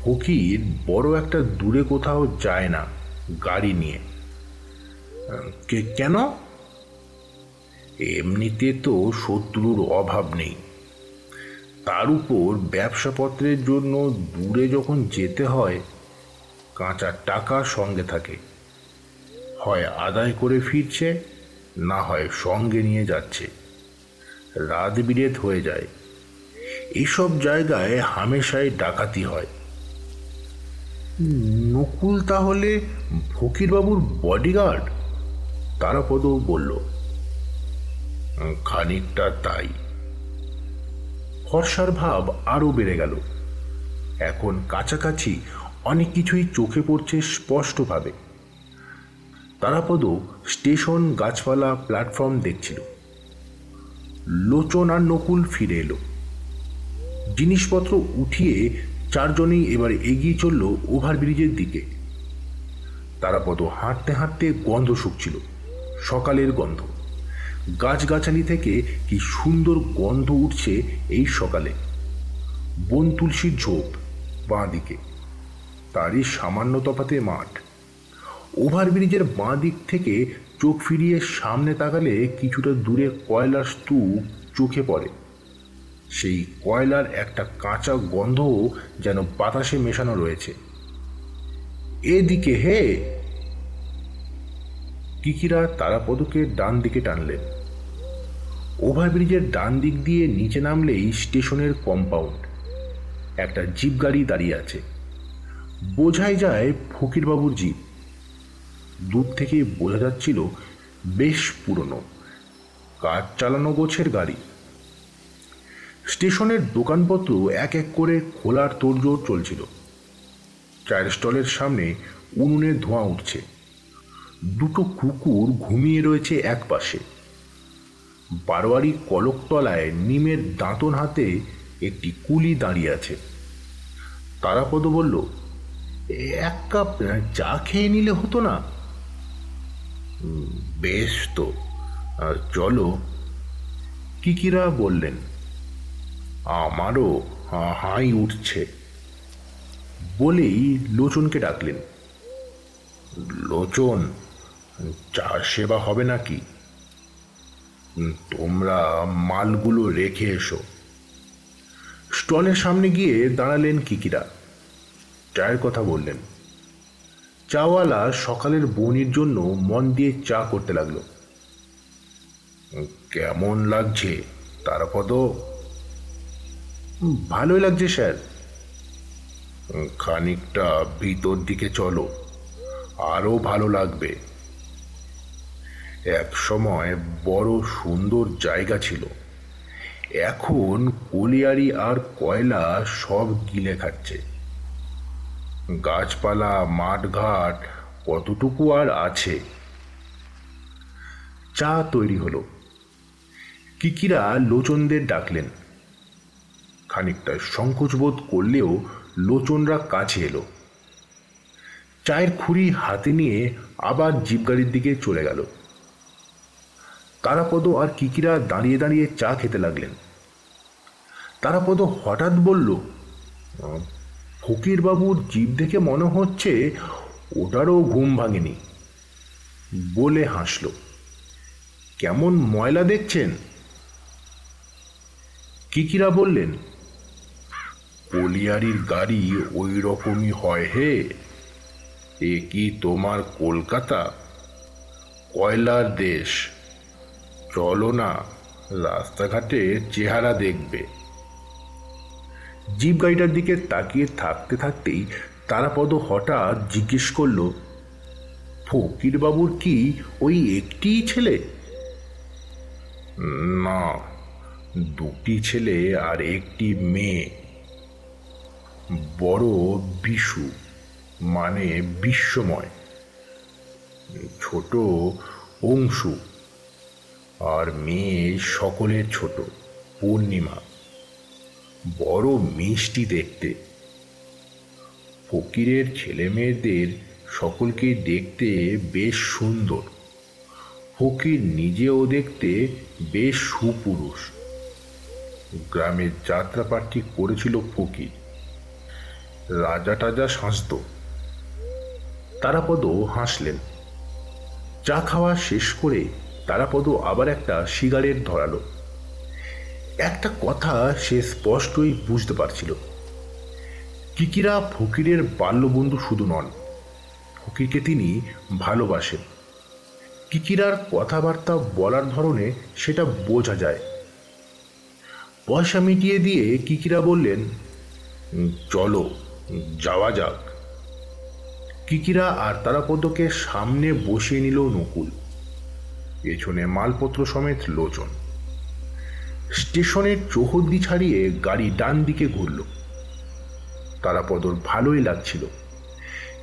ফকির বড় একটা দূরে কোথাও যায় না গাড়ি নিয়ে। কে, কেন? এমনিতে তো শত্রুর অভাব নেই। তার উপর ব্যবসাপত্রের জন্য দূরে যখন যেতে হয় কাঁচা টাকা সঙ্গে থাকে। হয় আদায় করে ফিরছে, না হয় সঙ্গে নিয়ে যাচ্ছে। রাত বিরেত হয়ে যায়। এসব জায়গায় হামেশাই ডাকাতি হয়। নকুল তাহলে ফকিরবাবুর বডিগার্ড তারাপদ বলল, খানিকটা তাই। ফর্সার ভাব আরও বেড়ে গেল। এখন কাছাকাছি অনেক কিছুই চোখে পড়ছে স্পষ্টভাবে। তারাপদ স্টেশন গাছপালা প্ল্যাটফর্ম দেখছিল। লোচন আর নকুল ফিরে এলো। জিনিসপত্র উঠিয়ে চারজনেই এবার এগিয়ে চলল ওভারব্রিজের দিকে। তারাপদ হাঁটতে হাঁটতে গন্ধ শুকছিল, সকালের গন্ধ। গাছগাছালি থেকে কি সুন্দর গন্ধ উঠছে এই সকালে। বন তুলসীর ঝোপ বাঁ দিকে। তারই সামান্য তফাতে মাঠ। ওভারব্রিজের বাঁ দিক থেকে চোখ ফিরিয়ে সামনে তাকালে কিছুটা দূরে কয়লার স্তূপ চোখে পড়ে। সেই কয়লার একটা কাঁচা গন্ধও যেন বাতাসে মেশানো রয়েছে। এদিকে হে! কিকিরা তারাপদকে ডান দিকে টানলেন। ওভারব্রিজের ডান দিক দিয়ে নিচে নামলেই স্টেশনের কম্পাউন্ড। একটা জিপ গাড়ি দাঁড়িয়ে আছে। বোঝাই যায় ফকিরবাবুর জিপ দূর থেকে বোঝা যাচ্ছিল বেশ পুরনো কাজ চালানো গোছের গাড়ি। স্টেশনের দোকানপত্র এক এক করে খোলার তোড়জোড় চলছিল। চায়ের স্টলের সামনে উনুনের ধোঁয়া উঠছে। দুটো কুকুর ঘুমিয়ে রয়েছে এক পাশে। বারোয়ারি কলকতলায় নিমের দাঁতন হাতে একটি কুলি দাঁড়িয়ে আছে। তারাপদ বলল এক কাপ চা খেয়ে নিলে হতো না? বেশ তো। আর চলো। কিকিরা বললেন, আমারও হাই উঠছে। বলেই লোচনকে ডাকলেন, লোচন, চা সেবা হবে নাকি? তোমরা মালগুলো রেখে এসো। স্টলের সামনে গিয়ে দাঁড়ালেন কিকিরা। চায়ের কথা বললেন। চাওয়ালা সকালের বনির জন্য মন দিয়ে চা করতে লাগল। কেমন লাগছে? তারাপদ ভালোই লাগছে, স্যার। খানিকটা ভিতর দিকে চলো আরও ভালো লাগবে। এক সময় বড় সুন্দর জায়গা ছিল। এখন কলিয়ারি আর কয়লা সব গিলে খাচ্ছে। গাছপালা, মাঠঘাট, কতটুকু আর আছে? চা তৈরি হলো। কিকিরা লোচনদের ডাকলেন। খানিকটা সংকোচবোধ করলেও লোচনরা কাছে এলো। চায়ের খুঁড়ি হাতে নিয়ে আবার জিপগাড়ির দিকে চলে গেল। তারাপদ আর কিকিরা দাঁড়িয়ে দাঁড়িয়ে চা খেতে লাগলেন। তারাপদ হঠাৎ বলল ফকির বাবুর জীব দেখে মনে হচ্ছে ওটারও ঘুম ভাঙেনি। বলে হাসল। কেমন ময়লা দেখছেন? কিকিরা বললেন, কলিয়ারির গাড়ি ওই রকমই হয় হে। এ কি তোমার কলকাতা? কয়লার দেশ। চলো না, রাস্তাঘাটে চেহারা দেখবে। জিপ গাড়িটার দিকে তাকিয়ে থাকতে থাকতেই তারাপদ হঠাৎ জিজ্ঞেস করল, ফকিরবাবুর কি ওই একটি ছেলে? না, দুটি ছেলে আর একটি মেয়ে। বড় বিশু মানে বিশ্বময়। ছোট অংশু, আর মেয়ে সকলের ছোট, পূর্ণিমা। বড় মিষ্টি দেখতে। ফকিরের ছেলে মেয়েদের সকলকে দেখতে বেশ সুন্দর। ফকির নিজেও দেখতে বেশ সুপুরুষ। গ্রামের যাত্রাপাঠটি করেছিল ফকির। রাজা টাজা সাজত তারাপদ হাসলেন। চা খাওয়া শেষ করে তারাপদ আবার একটা সিগারেট ধরালো। একটা কথা সে স্পষ্টই বুঝতে পারছিল। কিকিরা ফকিরের বাল্যবন্ধু শুধু নন, ফকিরকে তিনি ভালোবাসেন। কিকিরার কথাবার্তা বলার ধরনে সেটা বোঝা যায়। পয়সা মিটিয়ে দিয়ে কিকিরা বললেন, চলো, যাওয়া যাক। কিকিরা আর তারাপদকে সামনে বসিয়ে নিল নকুল। পেছনে মালপত্র সমেত লোচন। স্টেশনের চৌহদ্দি ছাড়িয়ে গাড়ি ডান দিকে ঘুরল। তারাপদর ভালোই লাগছিল।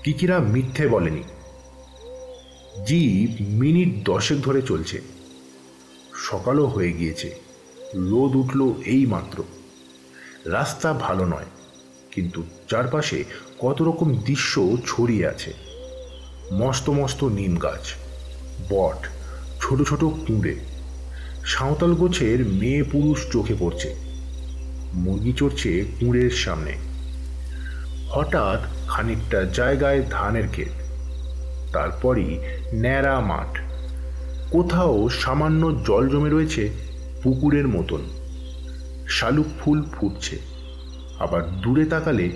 কিকিরা মিথ্যে বলেনি। জিপ মিনিট দশেক ধরে চলছে। সকালও হয়ে গিয়েছে। রোদ উঠল এই মাত্র রাস্তা ভালো নয়, কিন্তু চারপাশে কত রকম দৃশ্য ছড়িয়ে আছে। মস্ত মস্ত নিম গাছ, বট, ছোট ছোট কুঁড়ে। সাঁওতাল গোছের মেয়ে পুরুষ চোখে পড়ছে। মুরগি চড়ছে কুঁড়ের সামনে। হঠাৎ খানিকটা জায়গায় ধানের ক্ষেত। তারপরই ন্যাড়া মাঠ। কোথাও সামান্য জল জমে রয়েছে পুকুরের মতন। শালুক ফুল ফুটছে। আবার দূরে তাকালে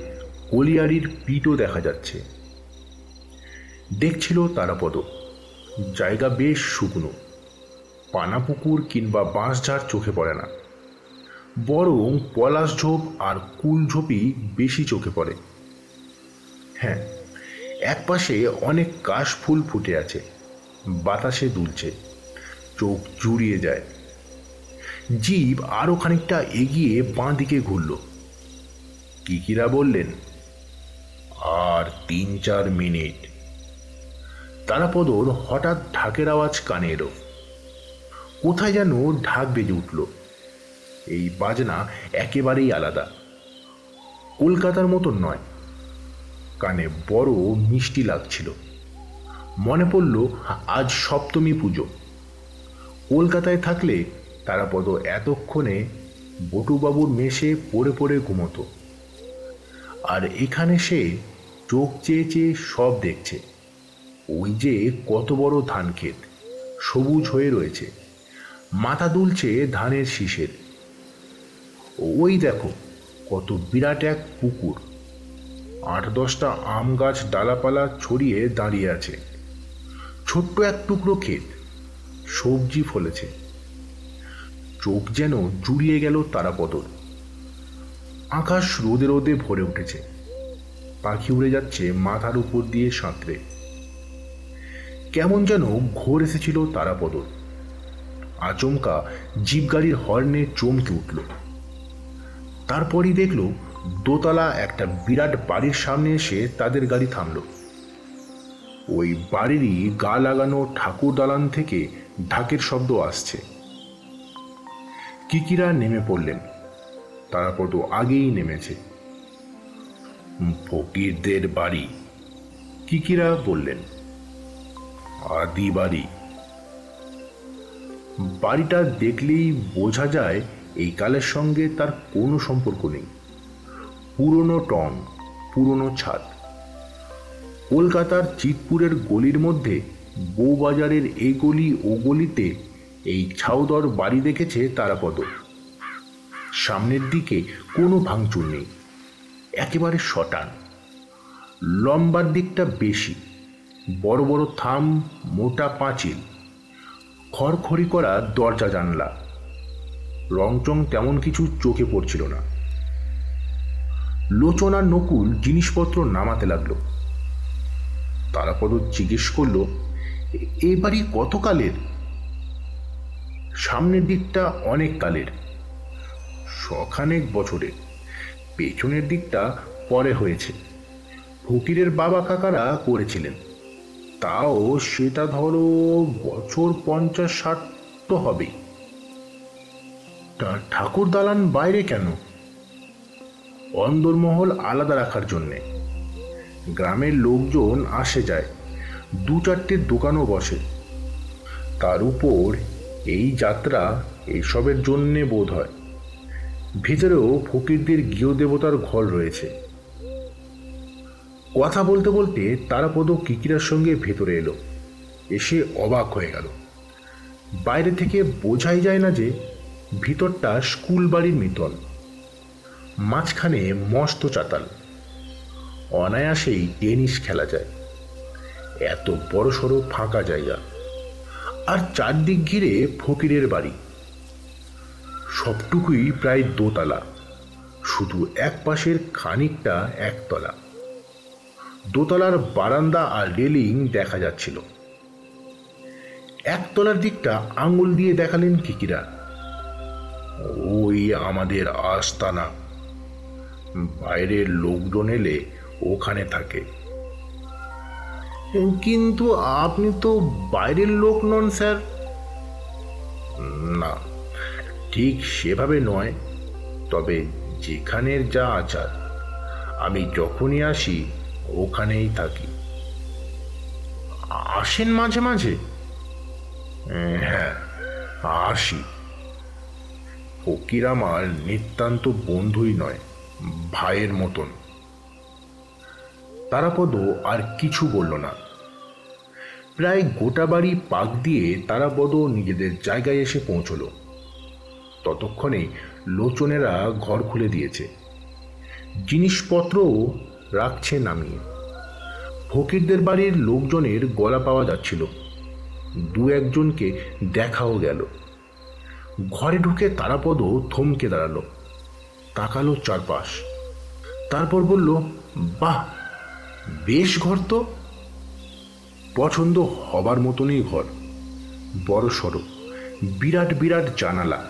কলিয়ারির পিঠও দেখা যাচ্ছে। দেখছিল তারাপদ। জায়গা বেশ শুকনো। পানা পুকুর কিংবা বাঁশঝাড় চোখে পড়ে না। বরং পলাশ ঝোপ আর কুল ঝোপই বেশি চোখে পড়ে। হ্যাঁ একপাশে অনেক কাশ ফুল ফুটে আছে। বাতাসে দুলছে। চোখ জুড়িয়ে যায়। জীব আরও খানিকটা এগিয়ে বাঁ দিকে ঘুরল। কিকিরা বললেন, আর তিন চার মিনিট। তারাপদর হঠাৎ ঢাকের আওয়াজ কানে এলো। কোথায় যেন ঢাক বেজে উঠল। এই বাজনা একেবারেই আলাদা। কলকাতার মতন নয়। কানে বড় মিষ্টি লাগছিল। মনে পড়ল আজ সপ্তমী পুজো। কলকাতায় থাকলে তারা তারাপদ এতক্ষণে বটুবাবুর মেশে পড়ে পড়ে ঘুমতো। আর এখানে সে চোখ চেয়ে চেয়ে সব দেখছে। ওই যে কত বড় ধান ক্ষেত সবুজ হয়ে রয়েছে। মাথা দুলছে ধানের শীষের। ওই দেখো, কত বিরাট এক পুকুর। আট দশটা আম গাছ ডালাপালা ছড়িয়ে দাঁড়িয়ে আছে। ছোট্ট এক টুকরো ক্ষেত, সবজি ফলেছে। চোখ যেন জুড়িয়ে গেল তারাপদর। আকাশ রোদে রোদে ভরে উঠেছে। পাখি উড়ে যাচ্ছে মাথার উপর দিয়ে সাঁতরে। কেমন যেন ঘোর এসেছিল তারাপদর। আচমকা জিপ গাড়ির হর্নে চমকে উঠল। তারপরই দেখল, দোতলা একটা বিরাট বাড়ির সামনে এসে তাদের গাড়ি থামল। ওই বাড়িরই গা লাগানো ঠাকুর দালান থেকে ঢাকের শব্দ আসছে। কিকিরা নেমে পড়লেন। তারাপদ আগেই নেমেছে। ফকিরদের বাড়ি, কিকিরা বললেন। আদি বাড়ি। বাড়িটা দেখলেই বোঝা যায় এই কালের সঙ্গে তার কোনো সম্পর্ক নেই। পুরনো টং পুরনো ছাদ। কলকাতার চিতপুরের গলির মধ্যে বউবাজারের এই গলি ও গলিতে এই ছাউদর বাড়ি দেখেছে তারাপদ। সামনের দিকে কোনো ভাঙচুর নেই, একেবারে শটান। লম্বার দিকটা বেশি, বড় বড় থাম, মোটা পাঁচিল। খড়খড়ি করা দরজা জানলা। রংচং তেমন কিছু চোখে পড়ছিল না। লোচনার নকুল জিনিসপত্র নামাতে লাগল। তারাপদ জিজ্ঞেস করল "এ- বাড়ি কত কালের? সামনের দিকটা অনেক কালের। শখানেক বছরের। পেছনের দিকটা পরে হয়েছে। ফকিরের বাবা কাকারা করেছিলেন। তাও সেটা ধরো বছর পঞ্চাশ ষাট তো হবেই। তা ঠাকুর দালান বাইরে কেন? অন্দরমহল আলাদা রাখার জন্যে। গ্রামের লোকজন আসে যায়, দু চারটে দোকানও বসে। তার উপর এই যাত্রা এইসবের জন্যে বোধ হয়। ভিতরেও ফকিরদের গৃহদেবতার ঘর রয়েছে। কথা বলতে বলতে তারাপদ কিকিরার সঙ্গে ভেতরে এলো। এসে অবাক হয়ে গেল। বাইরে থেকে বোঝাই যায় না যে ভিতরটা স্কুল বাড়ির মিতল। মাঝখানে মস্ত চাতাল। অনায়াসেই টেনিস খেলা যায়। এত বড় সড়ো ফাঁকা জায়গা। আর চারদিক ঘিরে ফকিরের বাড়ি। সবটুকুই প্রায় দোতলা। শুধু এক পাশের খানিকটা একতলা। দোতলার বারান্দা আর রেলিং দেখা যাচ্ছিল। একতলার দিকটা আঙুল দিয়ে দেখালেন কিকিরা। ওই আমাদের আস্তানা। বাইরের লোকজন এলে ওখানে থাকে। কিন্তু আপনি তো বাইরের লোক নন, স্যার। না, ঠিক সেভাবে নয়। তবে যেখানের যা আচার, আমি যখনই আসি ওখানেই থাকি। আসেন মাঝে মাঝে। হ্যাঁ আসি। ফকির আমার নিতান্ত বন্ধুই নয়, ভাইয়ের মতন। তারাপদ আর কিছু বলল না। প্রায় গোটা বাড়ি পাক দিয়ে তারাপদ নিজেদের জায়গায় এসে পৌঁছল। ততক্ষণে লোচনেরা ঘর খুলে দিয়েছে। জিনিসপত্রও রাখছে নামিয়ে। ফকিরদের বাড়ির লোকজনের গলা পাওয়া যাচ্ছিল। দু একজনকে দেখাও গেল। ঘরে ঢুকে তারাপদ থমকে দাঁড়াল। তাকালো চারপাশ। তারপর বলল, বাহ, বেশ ঘর তো। পছন্দ হবার মতনই ঘর। বড় সড়ো, বিরাট বিরাট জানালা।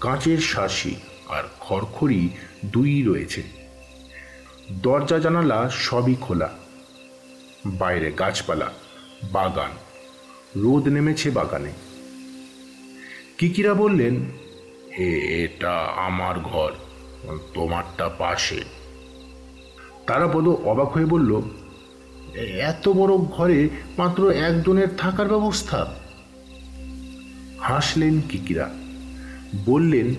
কাঁচের শাসি আর খড়খড়ি দুই রয়েছে। দরজা জানালা সবই খোলা। বাইরে গাছপালা, বাগান, রোদ নেমেছে বাগানে। কিকিরা বললেন, হে, এটা আমার ঘর, তোমারটা পাশে। তারা বোধ অবাক হয়ে বলল এত বড় ঘরে মাত্র একজনের থাকার ব্যবস্থা? হাসলেন কিকিরা, বললেন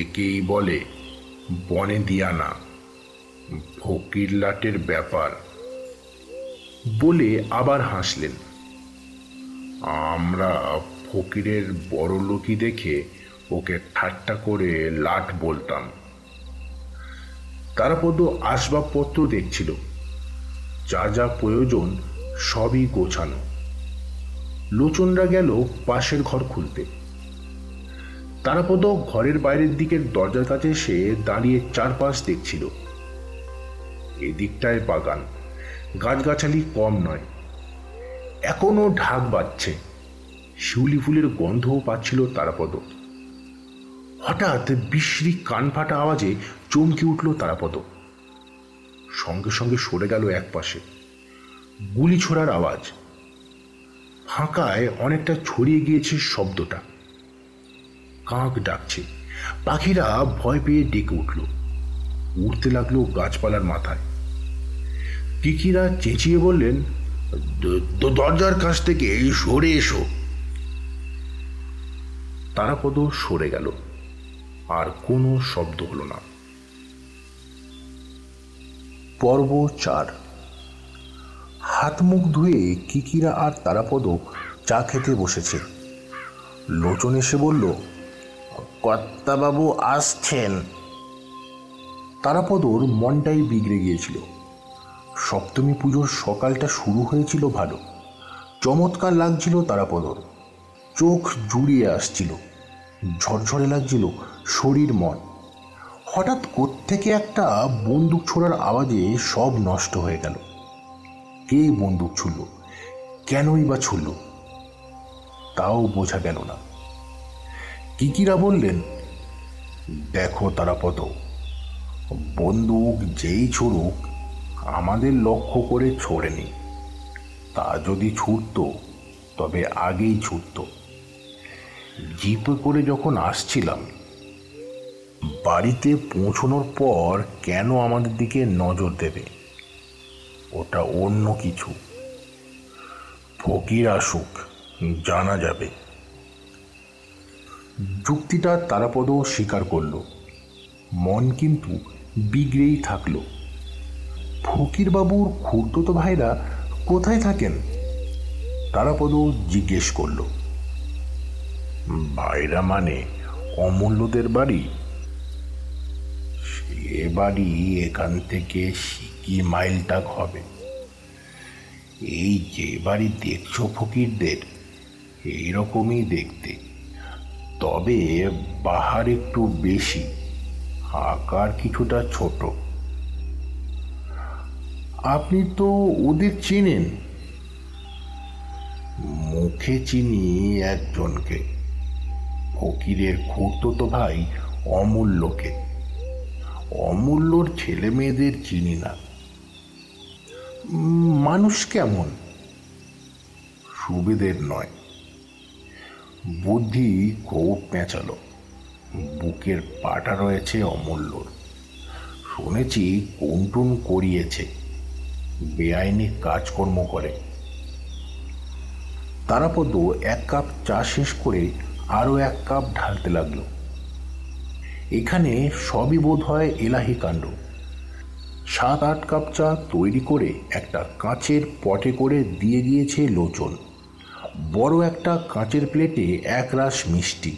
একেই বলে বনে দিয়া না ফকির লাটের ব্যাপার বলে আবার হাসলেন। আমরা ফকিরের বড় লোকই দেখে ওকে ঠাট্টা করে লাট বলতাম। তারাপদ আসবাবপত্র দেখছিল। যা যা প্রয়োজন সবই গোছানো। লোচনরা গেল পাশের ঘর খুলতে। তারাপদ ঘরের বাইরের দিকের দরজার কাছে এসে দাঁড়িয়ে চারপাশ দেখছিল। এদিকটায় বাগান। গাছগাছালি কম নয়। এখনও ঢাক বাজছে। শিউলি ফুলের গন্ধও পাচ্ছিল তারাপদ। হঠাৎ বিশ্রী কান ফাটা আওয়াজে চমকে উঠল তারাপদ। সঙ্গে সঙ্গে সরে গেল এক পাশে গুলি ছোড়ার আওয়াজ। ফাঁকায় অনেকটা ছড়িয়ে গিয়েছে শব্দটা। কাক ডাকছে। পাখিরা ভয় পেয়ে ডেকে উঠল। উঠতে লাগল গাছপালার মাথায়। কিকিরা চেঁচিয়ে বললেন দরজার কাছ থেকে সরে এসো। তারাপদ সরে গেল, আর কোনো শব্দ হলো না। পর্ব চার। হাত মুখ ধুয়ে কিকিরা আর তারাপদ চা খেতে বসেছে। লোচন এসে বলল, কর্তাবাবু আসছেন। তারাপদর মনটাই বিগড়ে গিয়েছিল। সপ্তমী পুজোর সকালটা শুরু হয়েছিল ভালো। চমৎকার লাগছিল তারাপদর। চোখ জুড়িয়ে আসছিল। ঝরঝরে লাগছিল শরীর মন। হঠাৎ কোত্থেকে একটা বন্দুক ছোড়ার আওয়াজে সব নষ্ট হয়ে গেল। কে বন্দুক ছুড়ল? কেনই বা ছুড়ল? তাও বোঝা গেল না। কিকিরা বললেন, দেখো তারাপদ বন্দুক যেই ছুড়ুক, আমাদের লক্ষ্য করে ছোড়েনি। তা যদি ছুটত, তবে আগেই ছুটত। জিপে করে যখন আসছিলাম, বাড়িতে পৌঁছানোর পর কেন আমাদের দিকে নজর দেবে? ওটা অন্য কিছু। ফকির আসুক, জানা যাবে। যুক্তিটা তারাপদ স্বীকার করল। মন কিন্তু বিগড়েই থাকল। ফকিরবাবুর খুড়তো ভাইরা কোথায় থাকেন? তারাপদ জিজ্ঞেস করল। ভাইরা মানে অমূল্যদের বাড়ি? সে বাড়ি এখান থেকে সিকি মাইলটাক হবে। এই যে বাড়ি দেখছ ফকিরদের, এইরকমই দেখতে। তবে বাহার একটু বেশি। আকার কিছুটা ছোট। আপনি তো ওদের চেনেন। মুখে চিনি একজনকে। ফকিরের তো ভাই অমূল্যকে। অমূল্যর ছেলে মেয়েদের চিনি না। মানুষ কেমন? সুবিধের নয়। বুদ্ধি খুব পেঁচালো। বুকের পাটা রয়েছে অমূল্যর। শুনেছি কুন্টুন করিয়েছে। বেআইনি কাজকর্ম করে। তারাপদ এক কাপ চা শেষ করে আরও এক কাপ ঢালতে লাগল। এখানে সবই বোধ হয় এলাহি কাণ্ড। সাত আট কাপ চা তৈরি করে একটা কাঁচের পটে করে দিয়ে গিয়েছে লোচন। বড় একটা কাঁচের প্লেটে এক রাস মিষ্টি।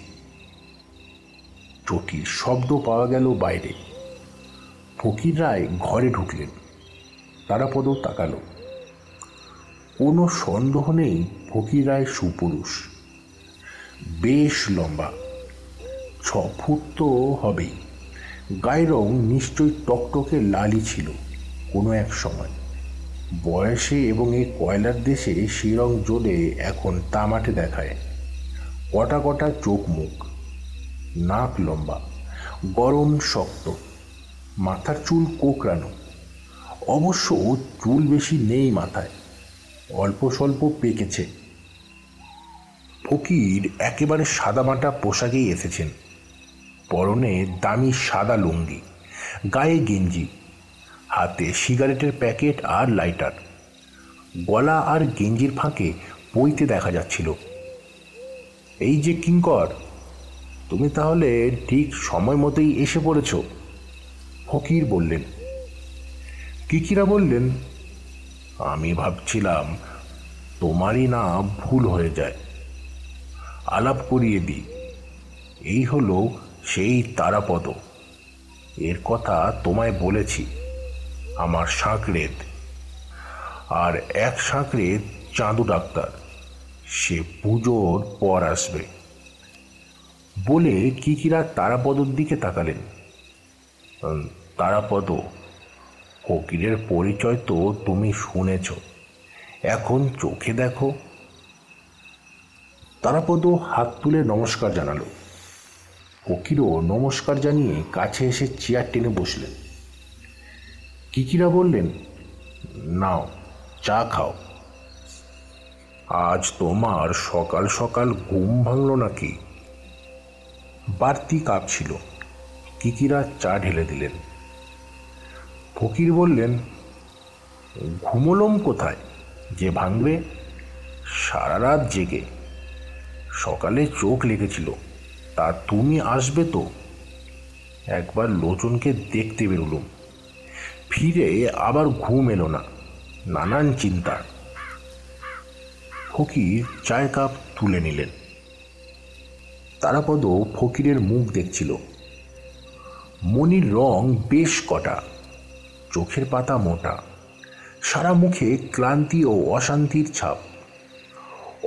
চটির শব্দ পাওয়া গেল বাইরে। ফকির রায় ঘরে ঢুকলেন। তারাপদ তাকালো। কোনো সন্দেহ নেই ফকির রায় সুপুরুষ। বেশ লম্বা। ছ ফুট তো হবেই। গায়ের রং নিশ্চয়ই টকটকে লালই ছিল কোনো এক সময়। বয়সে এবং এই কয়লার দেশে সে রং জ্বলে এখন তামাটে দেখায়। কটা কটা চোখ মুখ। নাক লম্বা, গরম শক্ত, মাথার চুল কোকড়ানো। অবশ্য চুল বেশি নেই মাথায়, অল্প স্বল্প পেকেছে। ফকির একেবারে সাদামাটা পোশাকেই এসেছেন। পরনে দামি সাদা লুঙ্গি, গায়ে গেঞ্জি, হাতে সিগারেটের প্যাকেট আর লাইটার। গলা আর গেঞ্জির ফাঁকে বইতে দেখা যাচ্ছিল। এই যে কিঙ্কর তুমি তাহলে ঠিক সময় মতোই এসে পড়েছ? ফকির বললেন কিকিরা বললেন? আমি ভাবছিলাম তোমারই না ভুল হয়ে যায়। আলাপ করিয়ে দিই। এই হলো সেই তারাপদ। এর কথা তোমায় বলেছি, আমার সাঁকড়েদ আর এক সাঁকড়েদ চাঁদু ডাক্তার, সে পুজোর পর আসবে। বলে কিকিরা তারাপদর দিকে তাকালেন। তারাপদ ফকিরের পরিচয় তো তুমি শুনেছ। এখন চোখে দেখো। তারাপদ হাত তুলে নমস্কার জানালো। ফকিরও নমস্কার জানিয়ে কাছে এসে চেয়ার টেনে বসলেন। কিকিরা বললেন, নাও, চা খাও। আজ তোমার সকাল সকাল ঘুম ভাঙল নাকি? বাড়তি কাপ ছিল কিকিরা চা ঢেলে দিলেন। ফকির বললেন, ঘুমোলম কোথায়? যে ভাঙবে, সারা রাত জেগে। সকালে চোখ লেগেছিল, তা তুমি আসবে তো? একবার লোচনকে দেখতে বেরোলুম। ফিরে আবার ঘুম এলো না, নানান চিন্তা। ফকির চায়ের কাপ তুলে নিলেন। তারাপদ ফকিরের মুখ দেখছিল। মনির রং বেশ কটা, চোখের পাতা মোটা, সারা মুখে ক্লান্তি ও অশান্তির ছাপ।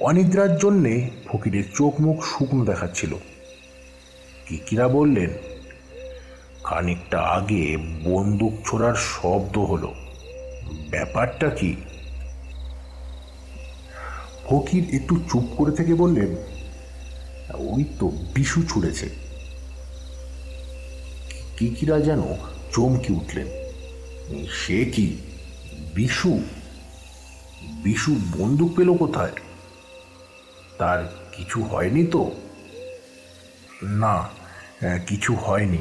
অনিদ্রার জন্যে ফকিরের চোখ মুখ শুকনো দেখাচ্ছিল। কিকিরা বললেন? খানিকটা আগে বন্দুক ছোড়ার শব্দ হলো। ব্যাপারটা কি? ফকির একটু চুপ করে থেকে বললেন ওই তো বিশু ছুড়েছে। কিকিরা যেন চমকে উঠলেন। সে কি? বিশু? বিশু বন্দুক পেল কোথায়? তার কিছু হয়নি তো? না, কিছু হয়নি।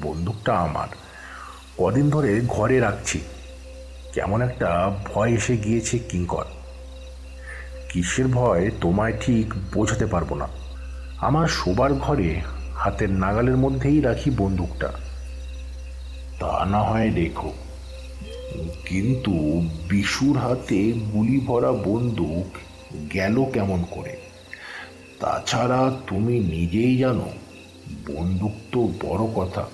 বন্দুকটা আমার। কদিন ধরে ঘরে রাখছি। কেমন একটা ভয় এসে গিয়েছে কিঙ্কর। কিসের ভয় তোমায় ঠিক বোঝাতে পারব না। আমার শোবার ঘরে হাতের নাগালের মধ্যেই রাখি বন্দুকটা। তা না হয় রেখো কিন্তু বিশুর হাতে গুলি ভরা বন্দুক গেল কেমন করে? তাছাড়া তুমি নিজেই জানো, বন্দুক তো বড় কথা।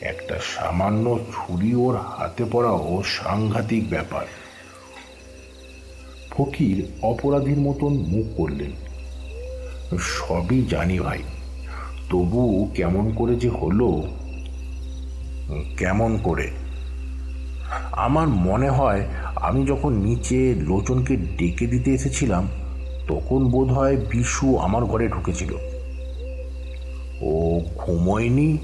একটা সামান্য ছুরি ওর হাতে পড়াও সাংঘাতিক ব্যাপার। ফকির অপরাধীর মতন মুখ করলেন। সবই জানি ভাই। তবু কেমন করে যে হলো, কেমন করে? আমার মনে হয় আমি যখন নিচে লোচনকে ডেকে দিতে এসেছিলাম, তখন বোধ হয় বিশু আমার ঘরে ঢুকেছিল। ও ঘুমোয়নি?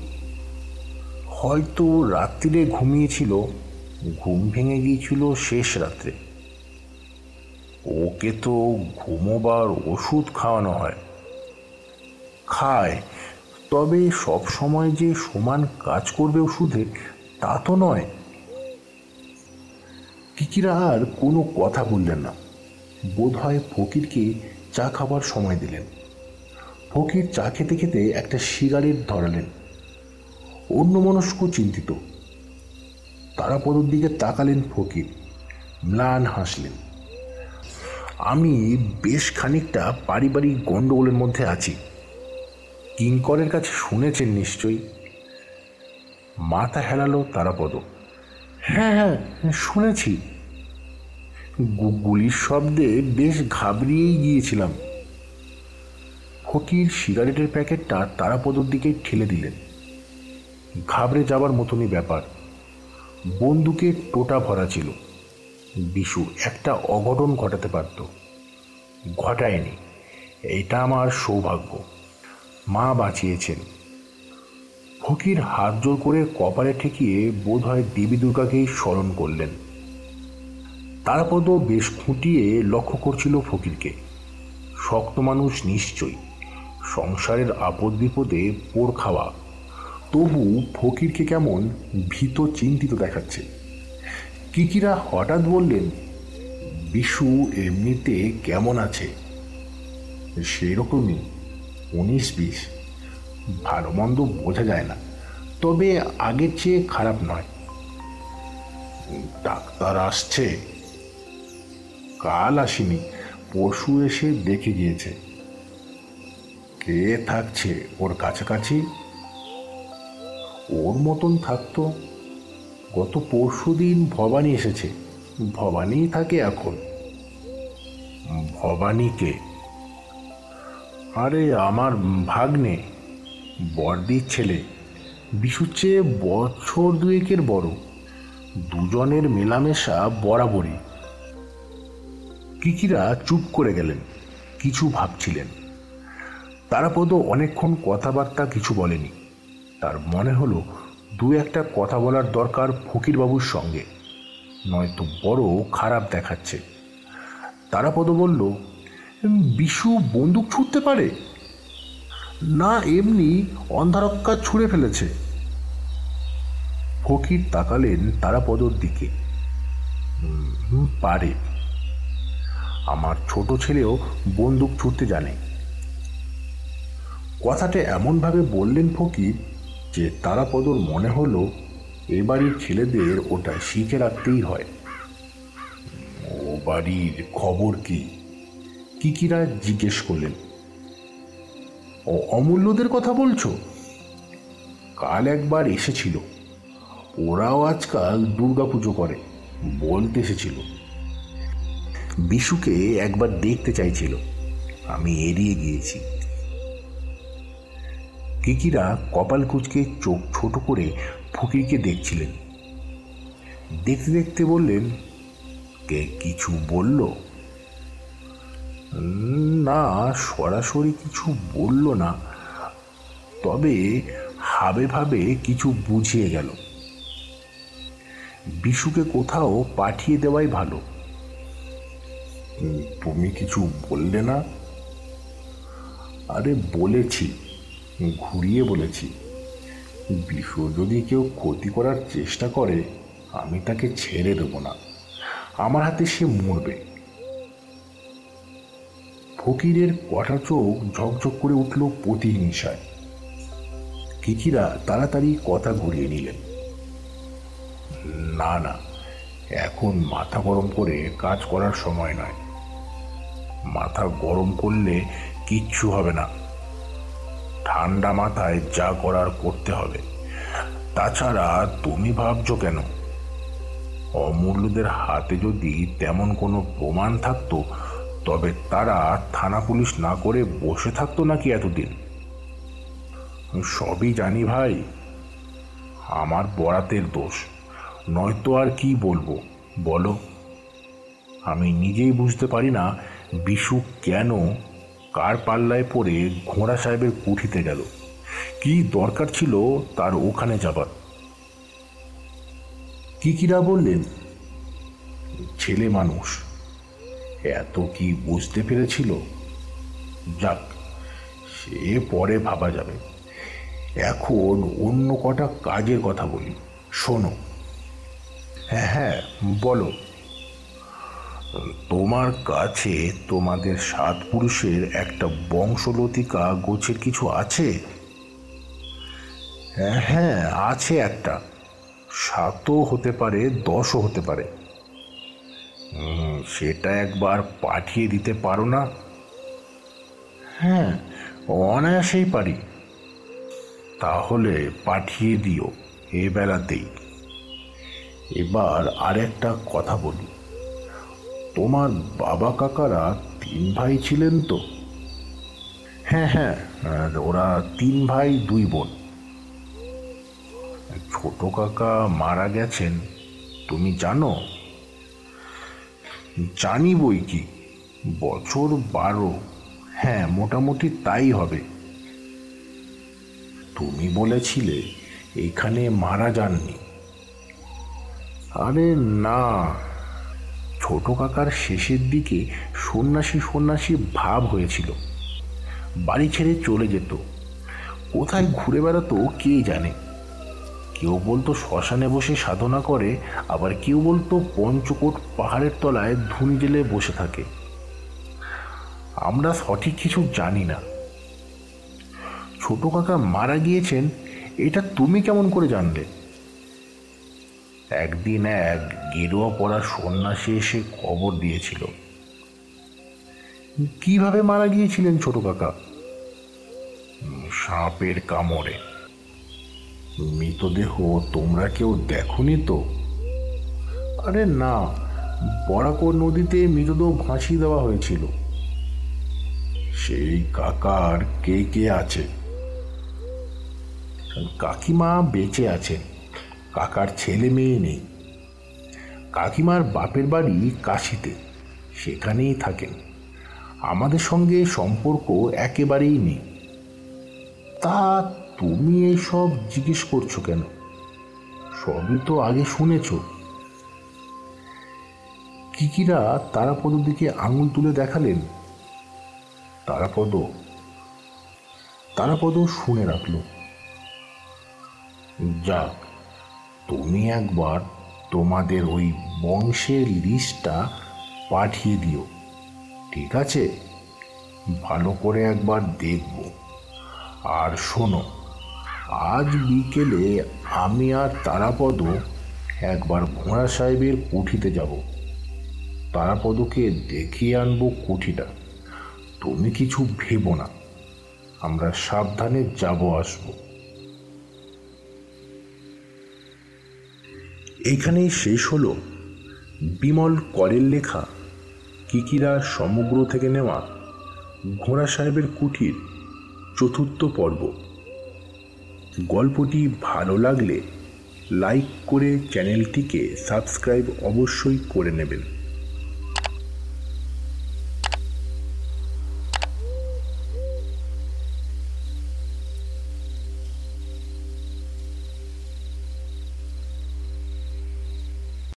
হয়তো রাত্রিরে ঘুমিয়েছিল, ঘুম ভেঙে গিয়েছিল শেষ রাত্রে। ওকে তো ঘুমোবার ওষুধ খাওয়ানো হয়। খায়। তবে সব সময় যে সমান কাজ করবে ওষুধে, তা তো নয়। কিকিরা আর কোনো কথা বললেন না। বোধ হয় ফকিরকে চা খাবার সময় দিলেন। ফকির চা খেতে খেতে একটা সিগারেট ধরালেন। অন্য মনস্ক চিন্তিত তারাপদর দিকে তাকালেন ফকির। ম্লান হাসলেন। আমি বেশ খানিকটা পারিবারিক গণ্ডগোলের মধ্যে আছি। কিঙ্করের কাছে শুনেছেন নিশ্চয়ই? মাথা হেলালো তারাপদ। হ্যাঁ হ্যাঁ শুনেছি। গুলির শব্দে বেশ ঘাবড়িয়েই গিয়েছিলাম। ফকির সিগারেটের প্যাকেটটা তারাপদর দিকে ঠেলে দিলেন। ঘাবড়ে যাবার মতনই ব্যাপার। বন্দুকে টোটা ভরা ছিল। বিশু একটা অঘটন ঘটাতে পারত। ঘটায়নি। এটা আমার সৌভাগ্য। মা বাঁচিয়েছেন। ফকির হাত জোর করে কপালে ঠেকিয়ে বোধ হয় দেবী দুর্গাকেই স্মরণ করলেন। তারাপদ বেশ খুঁটিয়ে লক্ষ্য করছিল ফকিরকে। শক্ত মানুষ নিশ্চয়ই। সংসারের আপদ বিপদে পোড় খাওয়া। তবু ফকিরকে কেমন ভীত চিন্তিত দেখাচ্ছে। কিকিরা হঠাৎ বললেন, বিশু এমনিতে কেমন আছে? সেরকমই। উনিশ বিশ। ভালো মন্দ বোঝা যায় না। তবে আগের চেয়ে খারাপ নয়। ডাক্তার আসছে। কাল আসেনি। পরশু এসে দেখে গিয়েছে। কে থাকছে ওর কাছাকাছি? ওর মতন থাকতো। গত পরশু দিন ভবানী এসেছে। ভবানী থাকে এখন। ভবানীকে আরে আমার ভাগ্নে, বর্দির ছেলে, বিশুর চেয়ে বছর দুয়েকের বড়। দুজনের মেলামেশা বরাবরই। কিকিরা চুপ করে গেলেন, কিছু ভাবছিলেন। তারাপদ অনেকক্ষণ কথাবার্তা কিছু বলেনি। তার মনে হলো, দু একটা কথা বলার দরকার ফকিরবাবুর সঙ্গে, নয়তো বড় খারাপ দেখাচ্ছে। তারাপদ বলল বিশু বন্দুক ছুটতে পারে? না, এমনি অন্ধারক্কা ছুঁড়ে ফেলেছে। ফকির তাকালেন তারাপদর দিকে। পারে। আমার ছোট ছেলেও বন্দুক ছুটতে জানে। কথাটা এমনভাবে বললেন ফকির যে তারাপদর মনে হলো এ বাড়ির ছেলেদের ওটা শিখে রাখতেই হয়। ও বাড়ির খবর কি? কিকিরা জিজ্ঞেস করলেন? ও অমূল্যদের কথা বলছো? কাল একবার এসেছিল। ওরাও আজকাল দুর্গাপুজো করে, বলতে এসেছিল। বিশুকে একবার দেখতে চাইছিল। আমি এড়িয়ে গিয়েছি। কিকিরা কপাল কুচকে চোখ ছোট করে ফকিরকে দেখছিলেন। দেখতে দেখতে বললেন, কে কিছু বলল? না, সরাসরি কিছু বলল না। তবে হাবে ভাবে কিছু বুঝিয়ে গেল। বিশুকে কোথাও পাঠিয়ে দেওয়াই ভালো। তুমি কিছু বললে না? আরে বলেছি, ঘুরিয়ে বলেছি। বিশু যদি কেউ ক্ষতি করার চেষ্টা করে, আমি তাকে ছেড়ে দেবো না। আমার হাতে সে মরবে। ফকিরের কটা চোখ ঝকঝক করে উঠল প্রতিহিংসায় কিকিরা তাড়াতাড়ি কথা ঘুরিয়ে নিলেন। না না, এখন মাথা গরম করে কাজ করার সময় নয়। মাথা গরম করলে কিচ্ছু হবে না। ঠান্ডা মাথায় যা করার করতে হবে। তাছাড়া তুমি ভাবছ কেন? অমূল্যদের হাতে যদি তেমন কোনো প্রমাণ থাকতো তবে তারা থানা পুলিশ না করে বসে থাকতো নাকি এতদিন? সবই জানি ভাই। আমার বরাতের দোষ। নয়তো আর কি বলব, বলো। আমি নিজেই বুঝতে পারি না বিশু কেন কার পাল্লায় পড়ে ঘোড়া সাহেবের কুঠিতে গেল। কি দরকার ছিল তার ওখানে যাবার? কিকিরা বললেন? ছেলে মানুষ। এত কি বুঝতে পেরেছিল? যাক, সে পরে ভাবা যাবে। এখন অন্য কটা কাজের কথা বলি। শোনো। হ্যাঁ হ্যাঁ বলো। তোমার কাছে তোমাদের সাত পুরুষের একটা বংশলতিকা গোছের কিছু আছে? হ্যাঁ হ্যাঁ আছে একটা। সাতও হতে পারে, দশও হতে পারে। সেটা একবার পাঠিয়ে দিতে পারো না? হ্যাঁ অনায়াসেই পারি। তাহলে পাঠিয়ে দিও, এ বেলাতেই। এবার আরেকটা কথা বলি। তোমার বাবা কাকারা তিন ভাই ছিলেন তো? হ্যাঁ হ্যাঁ ওরা তিন ভাই, দুই বোন। ছোট কাকা মারা গেছেন, তুমি জানো? জানি বই কি? বছর বারো। হ্যাঁ মোটামুটি তাই হবে। তুমি বলেছিলে এখানে মারা যাননি। আরে না। ছোট কাকার শেষের দিকে সন্ন্যাসী সন্ন্যাসী ভাব হয়েছিল। বাড়ি ছেড়ে চলে যেত। কোথায় ঘুরে বেড়াতো কে জানে? কেউ বলতো শ্মশানে বসে সাধনা করে, আবার কেউ বলতো পঞ্চকোট পাহাড়ের তলায় ধুন জেলে বসে থাকে। আমরা সঠিক কিছু জানি না। ছোট কাকা মারা গিয়েছেন, এটা তুমি কেমন করে জানলে? একদিন এক গেরুয়া পড়া সন্ন্যাসী এসে খবর দিয়েছিল। কীভাবে মারা গিয়েছিলেন ছোট কাকা? সাপের কামড়ে। মৃতদেহ তোমরা কেউ দেখনি তো? আরে না, বরাকর নদীতে মৃতদেহ ভাসিয়ে দেওয়া হয়েছিল। সেই কাকার কে কে আছে? কাকিমা বেঁচে আছেন কাকার ছেলে মেয়ে নেই। কাকিমার বাপের বাড়ি কাশিতে, সেখানেই থাকেন। আমাদের সঙ্গে সম্পর্ক একেবারেই নেই। তা তুমি এইসব জিজ্ঞেস করছ কেন? সবই তো আগে শুনেছ। কিকিরা তারাপদর দিকে আঙুল তুলে দেখালেন। তারাপদ তারাপদ শুনে রাখল। যাক, তুমি একবার তোমাদের ওই বংশের লিস্টটা পাঠিয়ে দিও, ঠিক আছে? ভালো করে একবার দেখব। আর শোনো আজ বিকেলে আমি আর তারাপদ একবার ঘোড়া সাহেবের কুঠিতে যাব। তারাপদকে দেখিয়ে আনব কুঠিটা। তুমি কিছু ভেবো না। আমরা সাবধানে যাব, আসব। এইখানেই শেষ হলো বিমল করের লেখা কিকিরা সমগ্র থেকে নেওয়া ঘোড়া সাহেবের কুঠির চতুর্থ পর্ব। গল্পটি ভালো লাগলে লাইক করে চ্যানেলটিকে সাবস্ক্রাইব অবশ্যই করে নেবেন।